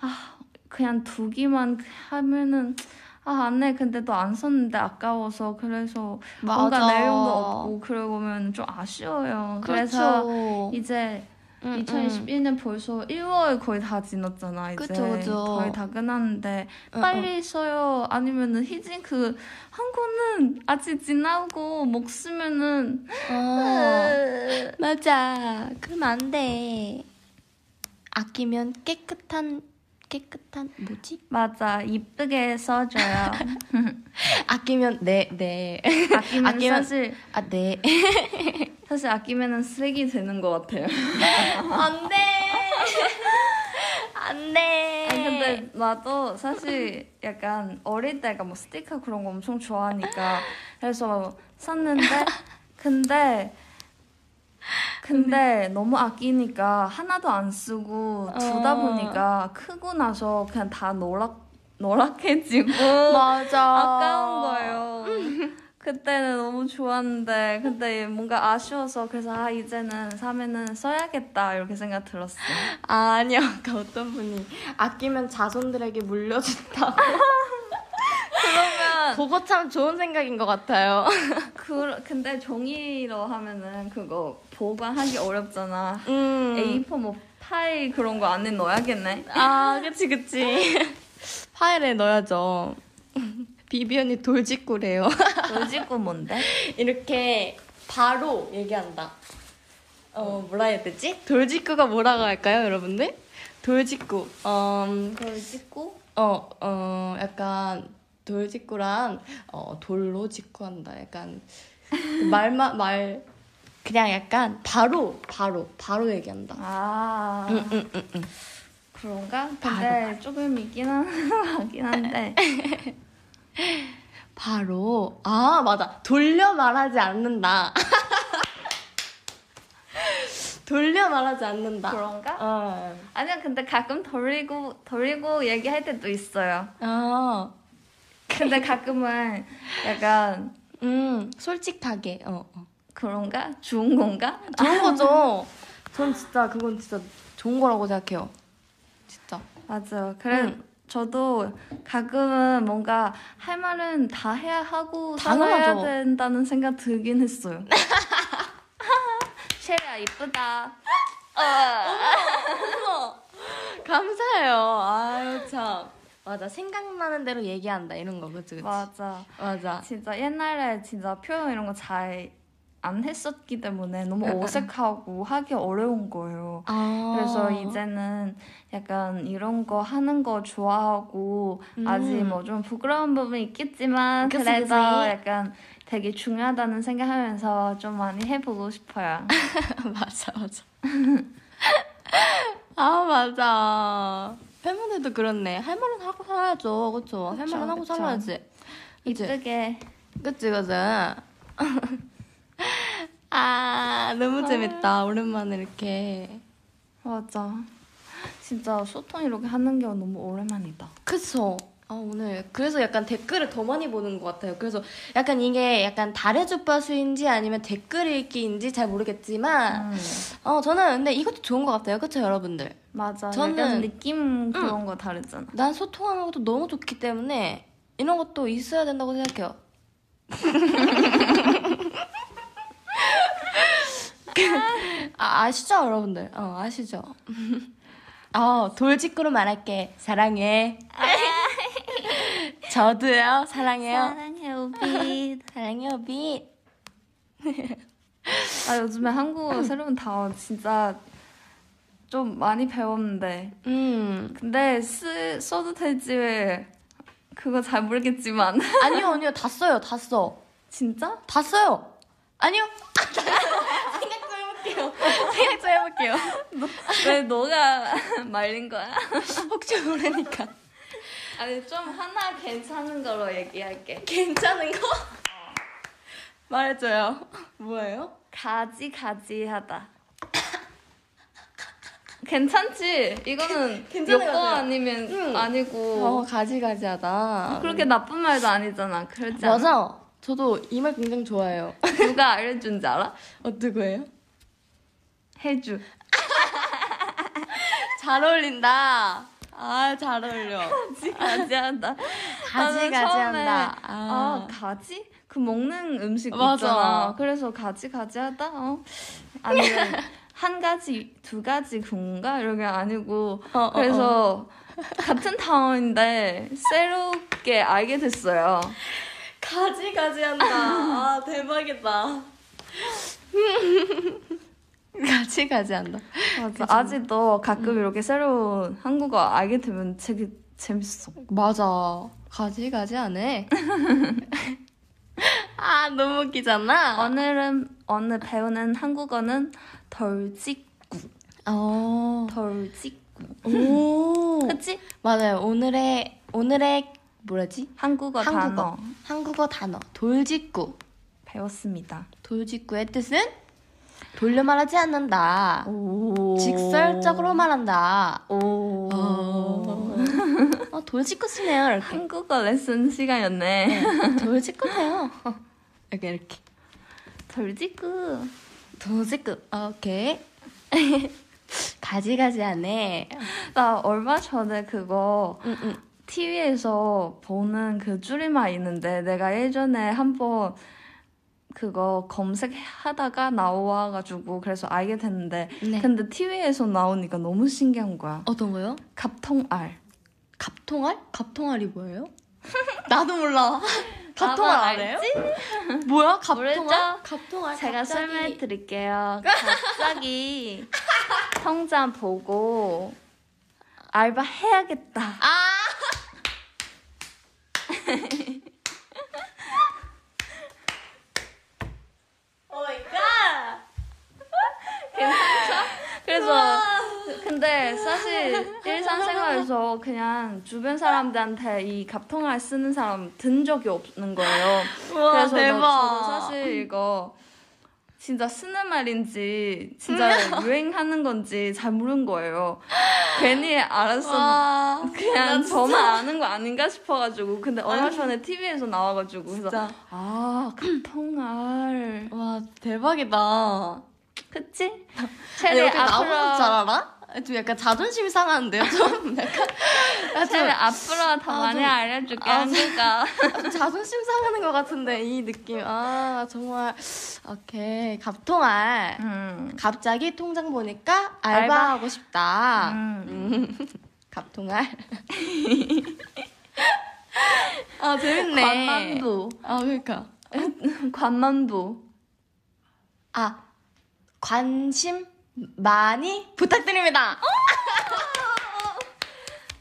[SPEAKER 2] 아 그냥 두기만 하면은 아 안 해 근데 또 안 썼는데 아까워서 그래서 뭔가
[SPEAKER 1] 맞아.
[SPEAKER 2] 내용도 없고 그러면 좀 아쉬워요. 그래서
[SPEAKER 1] 그렇죠.
[SPEAKER 2] 이제
[SPEAKER 1] 음, 음.
[SPEAKER 2] 2021년 벌써 1월 거의 다 지났잖아 이제
[SPEAKER 1] 그쵸, 그쵸.
[SPEAKER 2] 거의 다 끝났는데
[SPEAKER 1] 응,
[SPEAKER 2] 빨리 써요 아니면은 희진 그 한 거는 아직 지나고 못 쓰면은
[SPEAKER 1] 어, 맞아. 그러면 안 돼. 아끼면 깨끗한 깨끗한 뭐지?
[SPEAKER 2] 맞아 이쁘게 써줘요
[SPEAKER 1] 아끼면 네 네.
[SPEAKER 2] 아끼면
[SPEAKER 1] 아끼면-
[SPEAKER 2] 사실
[SPEAKER 1] 아 네.
[SPEAKER 2] 사실 아끼면은 쓰레기 되는 것 같아요
[SPEAKER 1] 안 돼. 안 돼.
[SPEAKER 2] 아니 근데 나도 사실 약간 어릴 때가 뭐 스티커 그런 거 엄청 좋아하니까 그래서 샀는데 근데 근데 너무 아끼니까 하나도 안 쓰고 두다
[SPEAKER 1] 어.
[SPEAKER 2] 보니까 크고 나서 그냥 다 노랗 노랗게지고
[SPEAKER 1] 맞아.
[SPEAKER 2] 아까운 거예요. 그때는 너무 좋았는데 근데 뭔가 아쉬워서 그래서 아 이제는 사면은 써야겠다 이렇게 생각 들었어요.
[SPEAKER 1] 아, 아니요. 아까 어떤 분이 아끼면 자손들에게 물려준다고.
[SPEAKER 2] 그러면
[SPEAKER 1] 그거 참 좋은 생각인 것 같아요.
[SPEAKER 2] 그 근데 종이로 하면은 그거 보관하기 어렵잖아.
[SPEAKER 1] 음.
[SPEAKER 2] A4 뭐 파일 그런 거 안에 넣어야겠네.
[SPEAKER 1] 아, 그치, 그치. 파일에 넣어야죠. 비비 언니 돌직구래요.
[SPEAKER 2] 요지구 뭔데?
[SPEAKER 1] 이렇게 바로 얘기한다. 어, 뭐라 해야 되지? 돌직구가 뭐라고 할까요, 여러분들? 돌직구. 음,
[SPEAKER 2] 요지구?
[SPEAKER 1] 어, 어, 약간 돌직구란 어, 돌로 직구한다. 약간 말마 말 그냥 약간 바로 바로 바로 얘기한다.
[SPEAKER 2] 아
[SPEAKER 1] 응, 응, 응, 응.
[SPEAKER 2] 그런가?
[SPEAKER 1] 바로,
[SPEAKER 2] 근데 조금 있긴 한- 하긴 한데
[SPEAKER 1] 바로 아 맞아 돌려 말하지 않는다. 돌려 말하지 않는다.
[SPEAKER 2] 그런가?
[SPEAKER 1] 어.
[SPEAKER 2] 아니야 근데 가끔 돌리고 돌리고 얘기할 때도 있어요.
[SPEAKER 1] 아,
[SPEAKER 2] 근데 가끔은 약간
[SPEAKER 1] 음, 솔직하게. 어, 어.
[SPEAKER 2] 그런가? 좋은 건가?
[SPEAKER 1] 좋은 거죠. 전 진짜 그건 진짜 좋은 거라고 생각해요. 진짜.
[SPEAKER 2] 맞아요. 그래
[SPEAKER 1] 응.
[SPEAKER 2] 저도 가끔은 뭔가 할 말은 다 해야 하고 살아야
[SPEAKER 1] 당연하죠.
[SPEAKER 2] 된다는 생각 들긴 했어요. 쉐리야 이쁘다.
[SPEAKER 1] 감사해요. 아유 참. 맞아 생각나는 대로 얘기한다 이런 거 그치 그치.
[SPEAKER 2] 맞아.
[SPEAKER 1] 맞아.
[SPEAKER 2] 진짜 옛날에 진짜 표현 이런 거 잘 안 했었기 때문에 너무
[SPEAKER 1] 응, 응, 응.
[SPEAKER 2] 어색하고 하기 어려운 거예요.
[SPEAKER 1] 아.
[SPEAKER 2] 그래서 이제는 약간 이런 거 하는 거 좋아하고
[SPEAKER 1] 음.
[SPEAKER 2] 아직 뭐 좀 부끄러운 부분이 있겠지만
[SPEAKER 1] 그치,
[SPEAKER 2] 그래도
[SPEAKER 1] 그치.
[SPEAKER 2] 약간 되게 중요하다는 생각하면서 좀 많이 해보고 싶어요.
[SPEAKER 1] 맞아 맞아. 아 맞아. 팬분들도 그렇네. 할 말은 하고 살아야죠. 그쵸? 할 말은 하고. 살아야지.
[SPEAKER 2] 이쁘게
[SPEAKER 1] 그치 그치. 아 너무 재밌다. 오랜만에 이렇게.
[SPEAKER 2] 맞아. 진짜 소통 이렇게 하는 게 너무 오랜만이다.
[SPEAKER 1] 그쵸. 아, 오늘 그래서 약간 댓글을 더 많이 보는 것 같아요. 그래서 약간 이게 약간 달의 주파수인지 아니면 댓글 읽기인지 잘 모르겠지만,
[SPEAKER 2] 음,
[SPEAKER 1] 어, 저는 근데 이것도 좋은 것 같아요. 그쵸, 여러분들?
[SPEAKER 2] 맞아.
[SPEAKER 1] 저는-
[SPEAKER 2] 느낌 그런 거 다르잖아.
[SPEAKER 1] 난 소통하는 것도 너무 좋기 때문에 이런 것도 있어야 된다고 생각해요. 아, 아시죠, 여러분들? 어, 아시죠? 어, 돌직구로 말할게. 사랑해. 저도요, 사랑해요.
[SPEAKER 2] 사랑해 우빛.
[SPEAKER 1] 사랑해요, 빛.
[SPEAKER 2] 아 요즘에 한국어 새로운 단어 진짜 좀 많이 배웠는데
[SPEAKER 1] 음.
[SPEAKER 2] 근데 쓰, 써도 될지 그거 잘 모르겠지만
[SPEAKER 1] 아니요, 아니요. 다 써요, 다 써.
[SPEAKER 2] 진짜?
[SPEAKER 1] 다 써요. 아니요. 생각 좀 해볼게요. 생각 좀 해볼게요.
[SPEAKER 2] 왜 너가 말린 거야?
[SPEAKER 1] 혹시 모르니까.
[SPEAKER 2] 아니 좀 하나 괜찮은 걸로 얘기할게.
[SPEAKER 1] 괜찮은 거? 말해줘요. 뭐예요?
[SPEAKER 2] 가지가지하다. 괜찮지? 이거는
[SPEAKER 1] 괜찮은 것 같아요.
[SPEAKER 2] 아니면
[SPEAKER 1] 응.
[SPEAKER 2] 아니고
[SPEAKER 1] 어, 가지가지하다.
[SPEAKER 2] 그렇게 나쁜 말도 아니잖아. 그렇지 않아?
[SPEAKER 1] 맞아. 저도 이 말 굉장히 좋아해요.
[SPEAKER 2] 누가 알려준 줄 알아?
[SPEAKER 1] 어떤 거예요?
[SPEAKER 2] 해주.
[SPEAKER 1] 잘 어울린다. 아, 잘 어울려.
[SPEAKER 2] 가지 가지하다.
[SPEAKER 1] 가지 가지 한다.
[SPEAKER 2] 아,
[SPEAKER 1] 아.
[SPEAKER 2] 가지? 그 먹는 음식
[SPEAKER 1] 맞아.
[SPEAKER 2] 있잖아. 그래서 가지 가지 하다. 어. 아니면 한 가지, 두 가지 군가 이런 게 아니고
[SPEAKER 1] 어, 어,
[SPEAKER 2] 그래서 같은 단어인데 새롭게 알게 됐어요.
[SPEAKER 1] 가지가지한다. 아, 대박이다. 가지가지한다.
[SPEAKER 2] 맞아. 아직도 가끔 이렇게 새로운 한국어 알게 되면 되게 재밌어.
[SPEAKER 1] 맞아. 가지 가지하네. 아, 너무 웃기잖아.
[SPEAKER 2] 오늘은 오늘 배우는 한국어는 덜찍구.
[SPEAKER 1] 어.
[SPEAKER 2] 덜찍구.
[SPEAKER 1] 오.
[SPEAKER 2] 그치?
[SPEAKER 1] 맞아요. 오늘의, 오늘의, 뭐라지?
[SPEAKER 2] 한국어,
[SPEAKER 1] 한국어.
[SPEAKER 2] 단어
[SPEAKER 1] 한국어 단어. 돌직구.
[SPEAKER 2] 배웠습니다.
[SPEAKER 1] 돌직구의 뜻은 돌려 말하지 않는다.
[SPEAKER 2] 오.
[SPEAKER 1] 직설적으로 말한다.
[SPEAKER 2] 오.
[SPEAKER 1] 어, 어, 돌직구 쓰네요, 이렇게.
[SPEAKER 2] 한국어 레슨 시간이었네.
[SPEAKER 1] 돌직구네요. 이렇게, 이렇게.
[SPEAKER 2] 덜찍구.
[SPEAKER 1] 돌직구. 오케이. 가지가지 하네.
[SPEAKER 2] 나 얼마 전에 그거
[SPEAKER 1] 응, 응.
[SPEAKER 2] TV에서 보는 그 줄임말 있는데 내가 예전에 한번 그거 검색하다가 나와가지고 그래서 알게 됐는데
[SPEAKER 1] 네.
[SPEAKER 2] 근데 TV에서 나오니까 너무 신기한 거야.
[SPEAKER 1] 어떤 거요?
[SPEAKER 2] 갑통알.
[SPEAKER 1] 갑통알? 갑통알이 뭐예요? 나도 몰라. 갑통알 알아요? 뭐야? 갑통알?
[SPEAKER 2] 모르죠?
[SPEAKER 1] 갑통알.
[SPEAKER 2] 제가
[SPEAKER 1] 갑자기-
[SPEAKER 2] 설명해 드릴게요. 갑자기 통장 보고 알바 해야겠다.
[SPEAKER 1] 아! Oh my god!
[SPEAKER 2] 그래서 근데 사실 일상생활에서 그냥 주변 사람들한테 이 갑통알 쓰는 사람 든 적이 없는 거예요.
[SPEAKER 1] 우와,
[SPEAKER 2] 그래서 나-
[SPEAKER 1] 대박.
[SPEAKER 2] 저도 사실 이거 진짜 쓰는 말인지 진짜 유행하는 건지 잘 모르는 거예요. 괜히 알았어.
[SPEAKER 1] 와,
[SPEAKER 2] 그냥 저만 아는 거 아닌가 싶어가지고 근데 얼마 전에 TV에서 나와가지고 그래서
[SPEAKER 1] 진짜.
[SPEAKER 2] 아 갑통알
[SPEAKER 1] 와, 대박이다.
[SPEAKER 2] 그치? 체리
[SPEAKER 1] 이렇게 나보다
[SPEAKER 2] 앞으로
[SPEAKER 1] 잘 알아? 좀 약간 자존심이 상하는데요, 좀? 약간. 야, 좀,
[SPEAKER 2] 앞으로 더
[SPEAKER 1] 아,
[SPEAKER 2] 많이
[SPEAKER 1] 좀-
[SPEAKER 2] 알려줄게
[SPEAKER 1] 아, 좀 자존심 상하는 것 같은데, 이 느낌. 아, 정말. 오케이. 갑통알.
[SPEAKER 2] 음.
[SPEAKER 1] 갑자기 통장 보니까
[SPEAKER 2] 알바.
[SPEAKER 1] 알바하고 싶다.
[SPEAKER 2] 음.
[SPEAKER 1] 갑통알. 아, 재밌네.
[SPEAKER 2] 관만두
[SPEAKER 1] 아, 그러니까.
[SPEAKER 2] 관만두
[SPEAKER 1] 아, 관심 많이 부탁드립니다.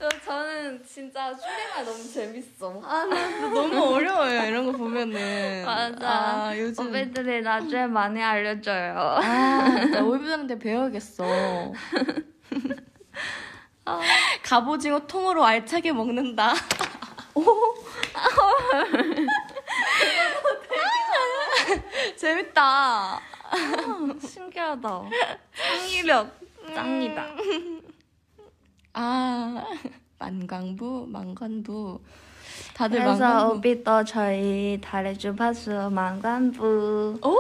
[SPEAKER 2] 어, 저는 진짜 줄임말 너무 재밌어
[SPEAKER 1] 아, 나 너무 어려워요. 이런 거 보면은.
[SPEAKER 2] 맞아
[SPEAKER 1] 아, 요즘.
[SPEAKER 2] 오빠들이 나중에 많이 알려줘요
[SPEAKER 1] 아, 나 오이브들한테 배워야겠어. 갑오징어 통으로 알차게 먹는다. 재밌다.
[SPEAKER 2] 신기하다 창의력 짱이다
[SPEAKER 1] 아, 만광부, 만관부. 다들
[SPEAKER 2] 그래서
[SPEAKER 1] 만관부.
[SPEAKER 2] 오빠도 저희 달의 주파수 망관부
[SPEAKER 1] 오!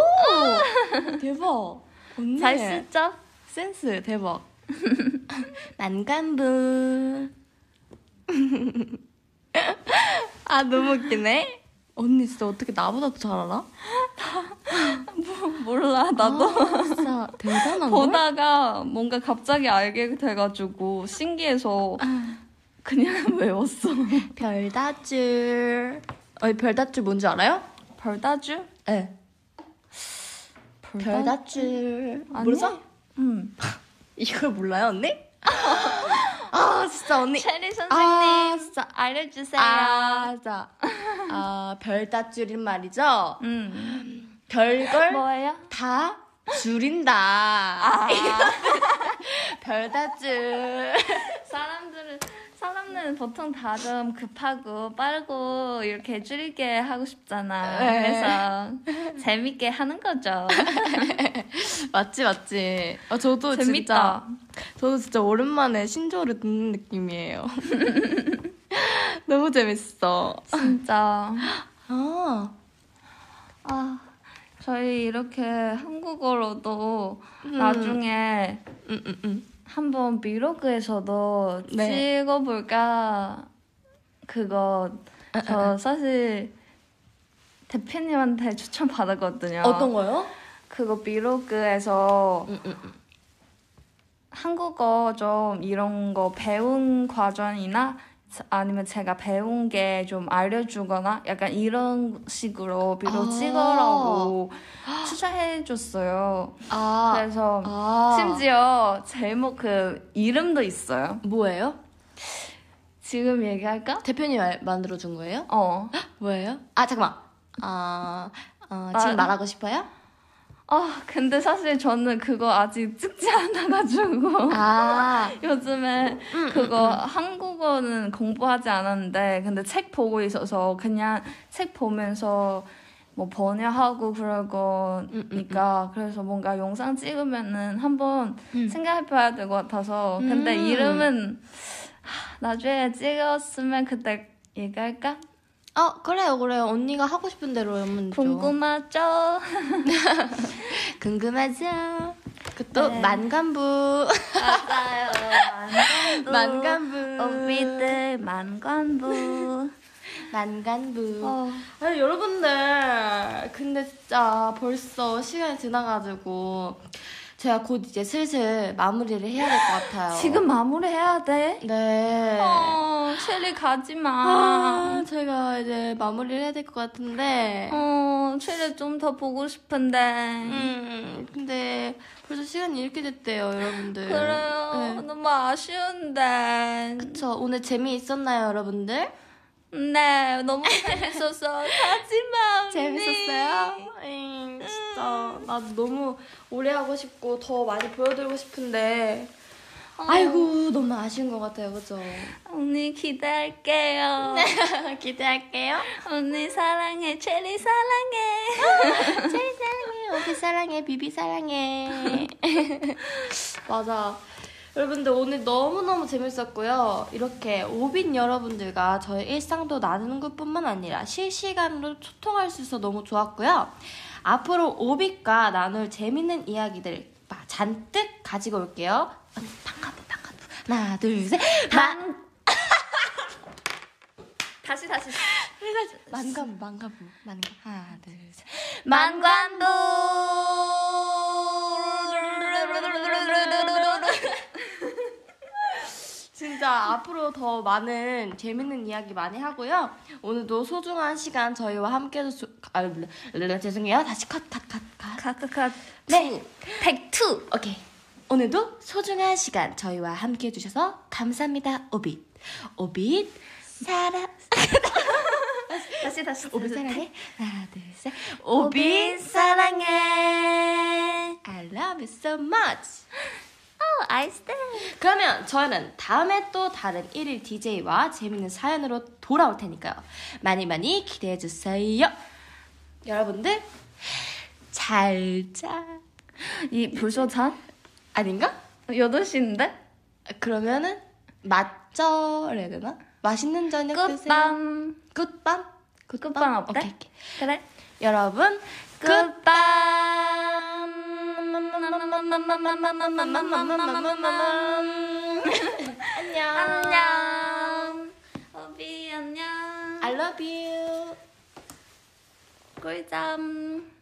[SPEAKER 1] 대박. 좋네.
[SPEAKER 2] 잘 쓰죠?
[SPEAKER 1] 센스 대박. 만관부. 아 너무 웃기네. 언니 진짜 어떻게 나보다 더 잘 알아?
[SPEAKER 2] 몰라 나도
[SPEAKER 1] 아, 진짜 대단한 걸.
[SPEAKER 2] 보다가 뭔가 갑자기 알게 돼가지고 신기해서 그냥 외웠어.
[SPEAKER 1] 별다줄. 어, 별다줄 뭔지 알아요?
[SPEAKER 2] 별다줄?
[SPEAKER 1] 네. 별다줄.
[SPEAKER 2] 아니?
[SPEAKER 1] 모르죠?
[SPEAKER 2] 응.
[SPEAKER 1] 이걸 몰라요 언니? 아 진짜 언니.
[SPEAKER 2] 체리 선생님
[SPEAKER 1] 아 진짜.
[SPEAKER 2] 알려주세요.
[SPEAKER 1] 아 진짜. 아 별다 줄인 말이죠.
[SPEAKER 2] 음.
[SPEAKER 1] 별걸
[SPEAKER 2] 뭐예요?
[SPEAKER 1] 다 줄인다. 별다 줄.
[SPEAKER 2] 사람들은 사람들은 보통 다 좀 급하고 빠르고 이렇게 줄이게 하고 싶잖아.
[SPEAKER 1] 네.
[SPEAKER 2] 그래서 재밌게 하는 거죠.
[SPEAKER 1] 맞지 맞지. 아, 저도
[SPEAKER 2] 재밌다.
[SPEAKER 1] 진짜 저도 진짜 오랜만에 신조어를 듣는 느낌이에요. 너무 재밌어.
[SPEAKER 2] 진짜.
[SPEAKER 1] 아,
[SPEAKER 2] 아, 저희 이렇게 한국어로도
[SPEAKER 1] 음.
[SPEAKER 2] 나중에
[SPEAKER 1] 음, 음, 음.
[SPEAKER 2] 한번 브이로그에서도
[SPEAKER 1] 네.
[SPEAKER 2] 찍어볼까 그거 저 사실 대표님한테 추천 받았거든요.
[SPEAKER 1] 어떤 거요?
[SPEAKER 2] 그거 브이로그에서
[SPEAKER 1] 음, 음, 음.
[SPEAKER 2] 한국어 좀 이런 거 배운 과정이나 아니면 제가 배운 게 좀 알려주거나 약간 이런 식으로 비로
[SPEAKER 1] 아.
[SPEAKER 2] 찍으라고 추천해줬어요.
[SPEAKER 1] 아,
[SPEAKER 2] 그래서
[SPEAKER 1] 아.
[SPEAKER 2] 심지어 제목 그 이름도 있어요.
[SPEAKER 1] 뭐예요?
[SPEAKER 2] 지금 얘기할까?
[SPEAKER 1] 대표님 말- 만들어준 거예요?
[SPEAKER 2] 어.
[SPEAKER 1] 뭐예요? 아 잠깐만. 아, 어, 지금
[SPEAKER 2] 아.
[SPEAKER 1] 말하고 싶어요?
[SPEAKER 2] 아 근데 사실 저는 그거 아직 찍지 않아가지고
[SPEAKER 1] 아,
[SPEAKER 2] 요즘에
[SPEAKER 1] 음,
[SPEAKER 2] 그거 한국어는 공부하지 않았는데 근데 책 보고 있어서 그냥 책 보면서 뭐 번역하고 그럴
[SPEAKER 1] 음,
[SPEAKER 2] 거니까 그래서 뭔가 영상 찍으면은 한번
[SPEAKER 1] 음.
[SPEAKER 2] 생각해 봐야 될 것 같아서 근데
[SPEAKER 1] 음.
[SPEAKER 2] 이름은 하, 나중에 찍었으면 그때 얘기할까?
[SPEAKER 1] 어 그래요 그래요 언니가 하고 싶은 대로 하면 되죠.
[SPEAKER 2] 궁금하죠?
[SPEAKER 1] 궁금하죠? 그또
[SPEAKER 2] 네.
[SPEAKER 1] 만관부
[SPEAKER 2] 맞아요 만관부
[SPEAKER 1] 만관부
[SPEAKER 2] 오비들 만관부
[SPEAKER 1] 만관부
[SPEAKER 2] 어.
[SPEAKER 1] 아니 여러분들 근데 진짜 벌써 시간이 지나가지고 제가 곧 이제 슬슬 마무리를 해야 될 것 같아요.
[SPEAKER 2] 지금 마무리해야 돼?
[SPEAKER 1] 네.
[SPEAKER 2] 어, 첼리 가지 마.
[SPEAKER 1] 아, 제가 이제 마무리를 해야 될 것 같은데.
[SPEAKER 2] 어, 첼리 좀 더 보고 싶은데.
[SPEAKER 1] 음, 근데 벌써 시간이 이렇게 됐대요, 여러분들.
[SPEAKER 2] 그래요.
[SPEAKER 1] 네.
[SPEAKER 2] 너무 아쉬운데.
[SPEAKER 1] 그쵸. 오늘 재미있었나요, 여러분들?
[SPEAKER 2] 네, 너무 재밌었어. 가지 마.
[SPEAKER 1] 재밌었어요? 응, 진짜. 나도 너무 오래 하고 싶고, 더 많이 보여드리고 싶은데.
[SPEAKER 2] 어,
[SPEAKER 1] 아이고, 너무 아쉬운 것 같아요, 그죠?
[SPEAKER 2] 언니 기대할게요.
[SPEAKER 1] 기대할게요.
[SPEAKER 2] 언니 사랑해. 첼리 사랑해.
[SPEAKER 1] 제일 사랑해, 오비 사랑해, 비비 사랑해. 맞아. 여러분들 오늘 너무너무 재밌었고요. 이렇게 오빈 여러분들과 저의 일상도 나누는 것뿐만 아니라 실시간으로 소통할 수 있어서 너무 좋았고요. 앞으로 오빛과 나눌 재밌는 이야기들 막 잔뜩 가지고 올게요. 언니, 반가부, 반가부. 하나, 둘, 셋. 만,
[SPEAKER 2] 다시 다시.
[SPEAKER 1] 만가부, 만가부, 만가. 하나, 둘, 셋.
[SPEAKER 2] 만관부.
[SPEAKER 1] 진짜 앞으로 더 많은 재밌는 이야기 많이 하고요. 오늘도 소중한 시간 저희와 함께 해서 조... 아, 르, 르, 죄송해요. 다시 컷, 컷, 컷, 컷.
[SPEAKER 2] 카카카.
[SPEAKER 1] 네.
[SPEAKER 2] Back to.
[SPEAKER 1] 오케이. 오늘도 소중한 시간 저희와 함께 해 주셔서 감사합니다. 오빛. 오빛 사랑.
[SPEAKER 2] 다시 다시.
[SPEAKER 1] 오빛 사랑해. 하나, 둘, 셋.
[SPEAKER 2] 오빛
[SPEAKER 1] 오빛
[SPEAKER 2] 사랑해.
[SPEAKER 1] I love you so much.
[SPEAKER 2] 어, 愛してる.
[SPEAKER 1] 그러면 저희는 다음에 또 다른 1일 DJ와 재밌는 사연으로 돌아올 테니까요. 많이 많이 기대해 주세요. 여러분들 잘 자.
[SPEAKER 2] 이 벌써 자?
[SPEAKER 1] 아닌가?
[SPEAKER 2] 8시인데?
[SPEAKER 1] 그러면은 맞죠? 해야 되나? 맛있는 저녁 되세요.
[SPEAKER 2] 끝밤.
[SPEAKER 1] 굿밤.
[SPEAKER 2] 끝밤 어때?
[SPEAKER 1] 오케이, 오케이.
[SPEAKER 2] 그래.
[SPEAKER 1] 여러분
[SPEAKER 2] 끝밤.
[SPEAKER 1] 안녕.
[SPEAKER 2] 안녕. 어비 안녕.
[SPEAKER 1] I love you.
[SPEAKER 2] 꿀잠.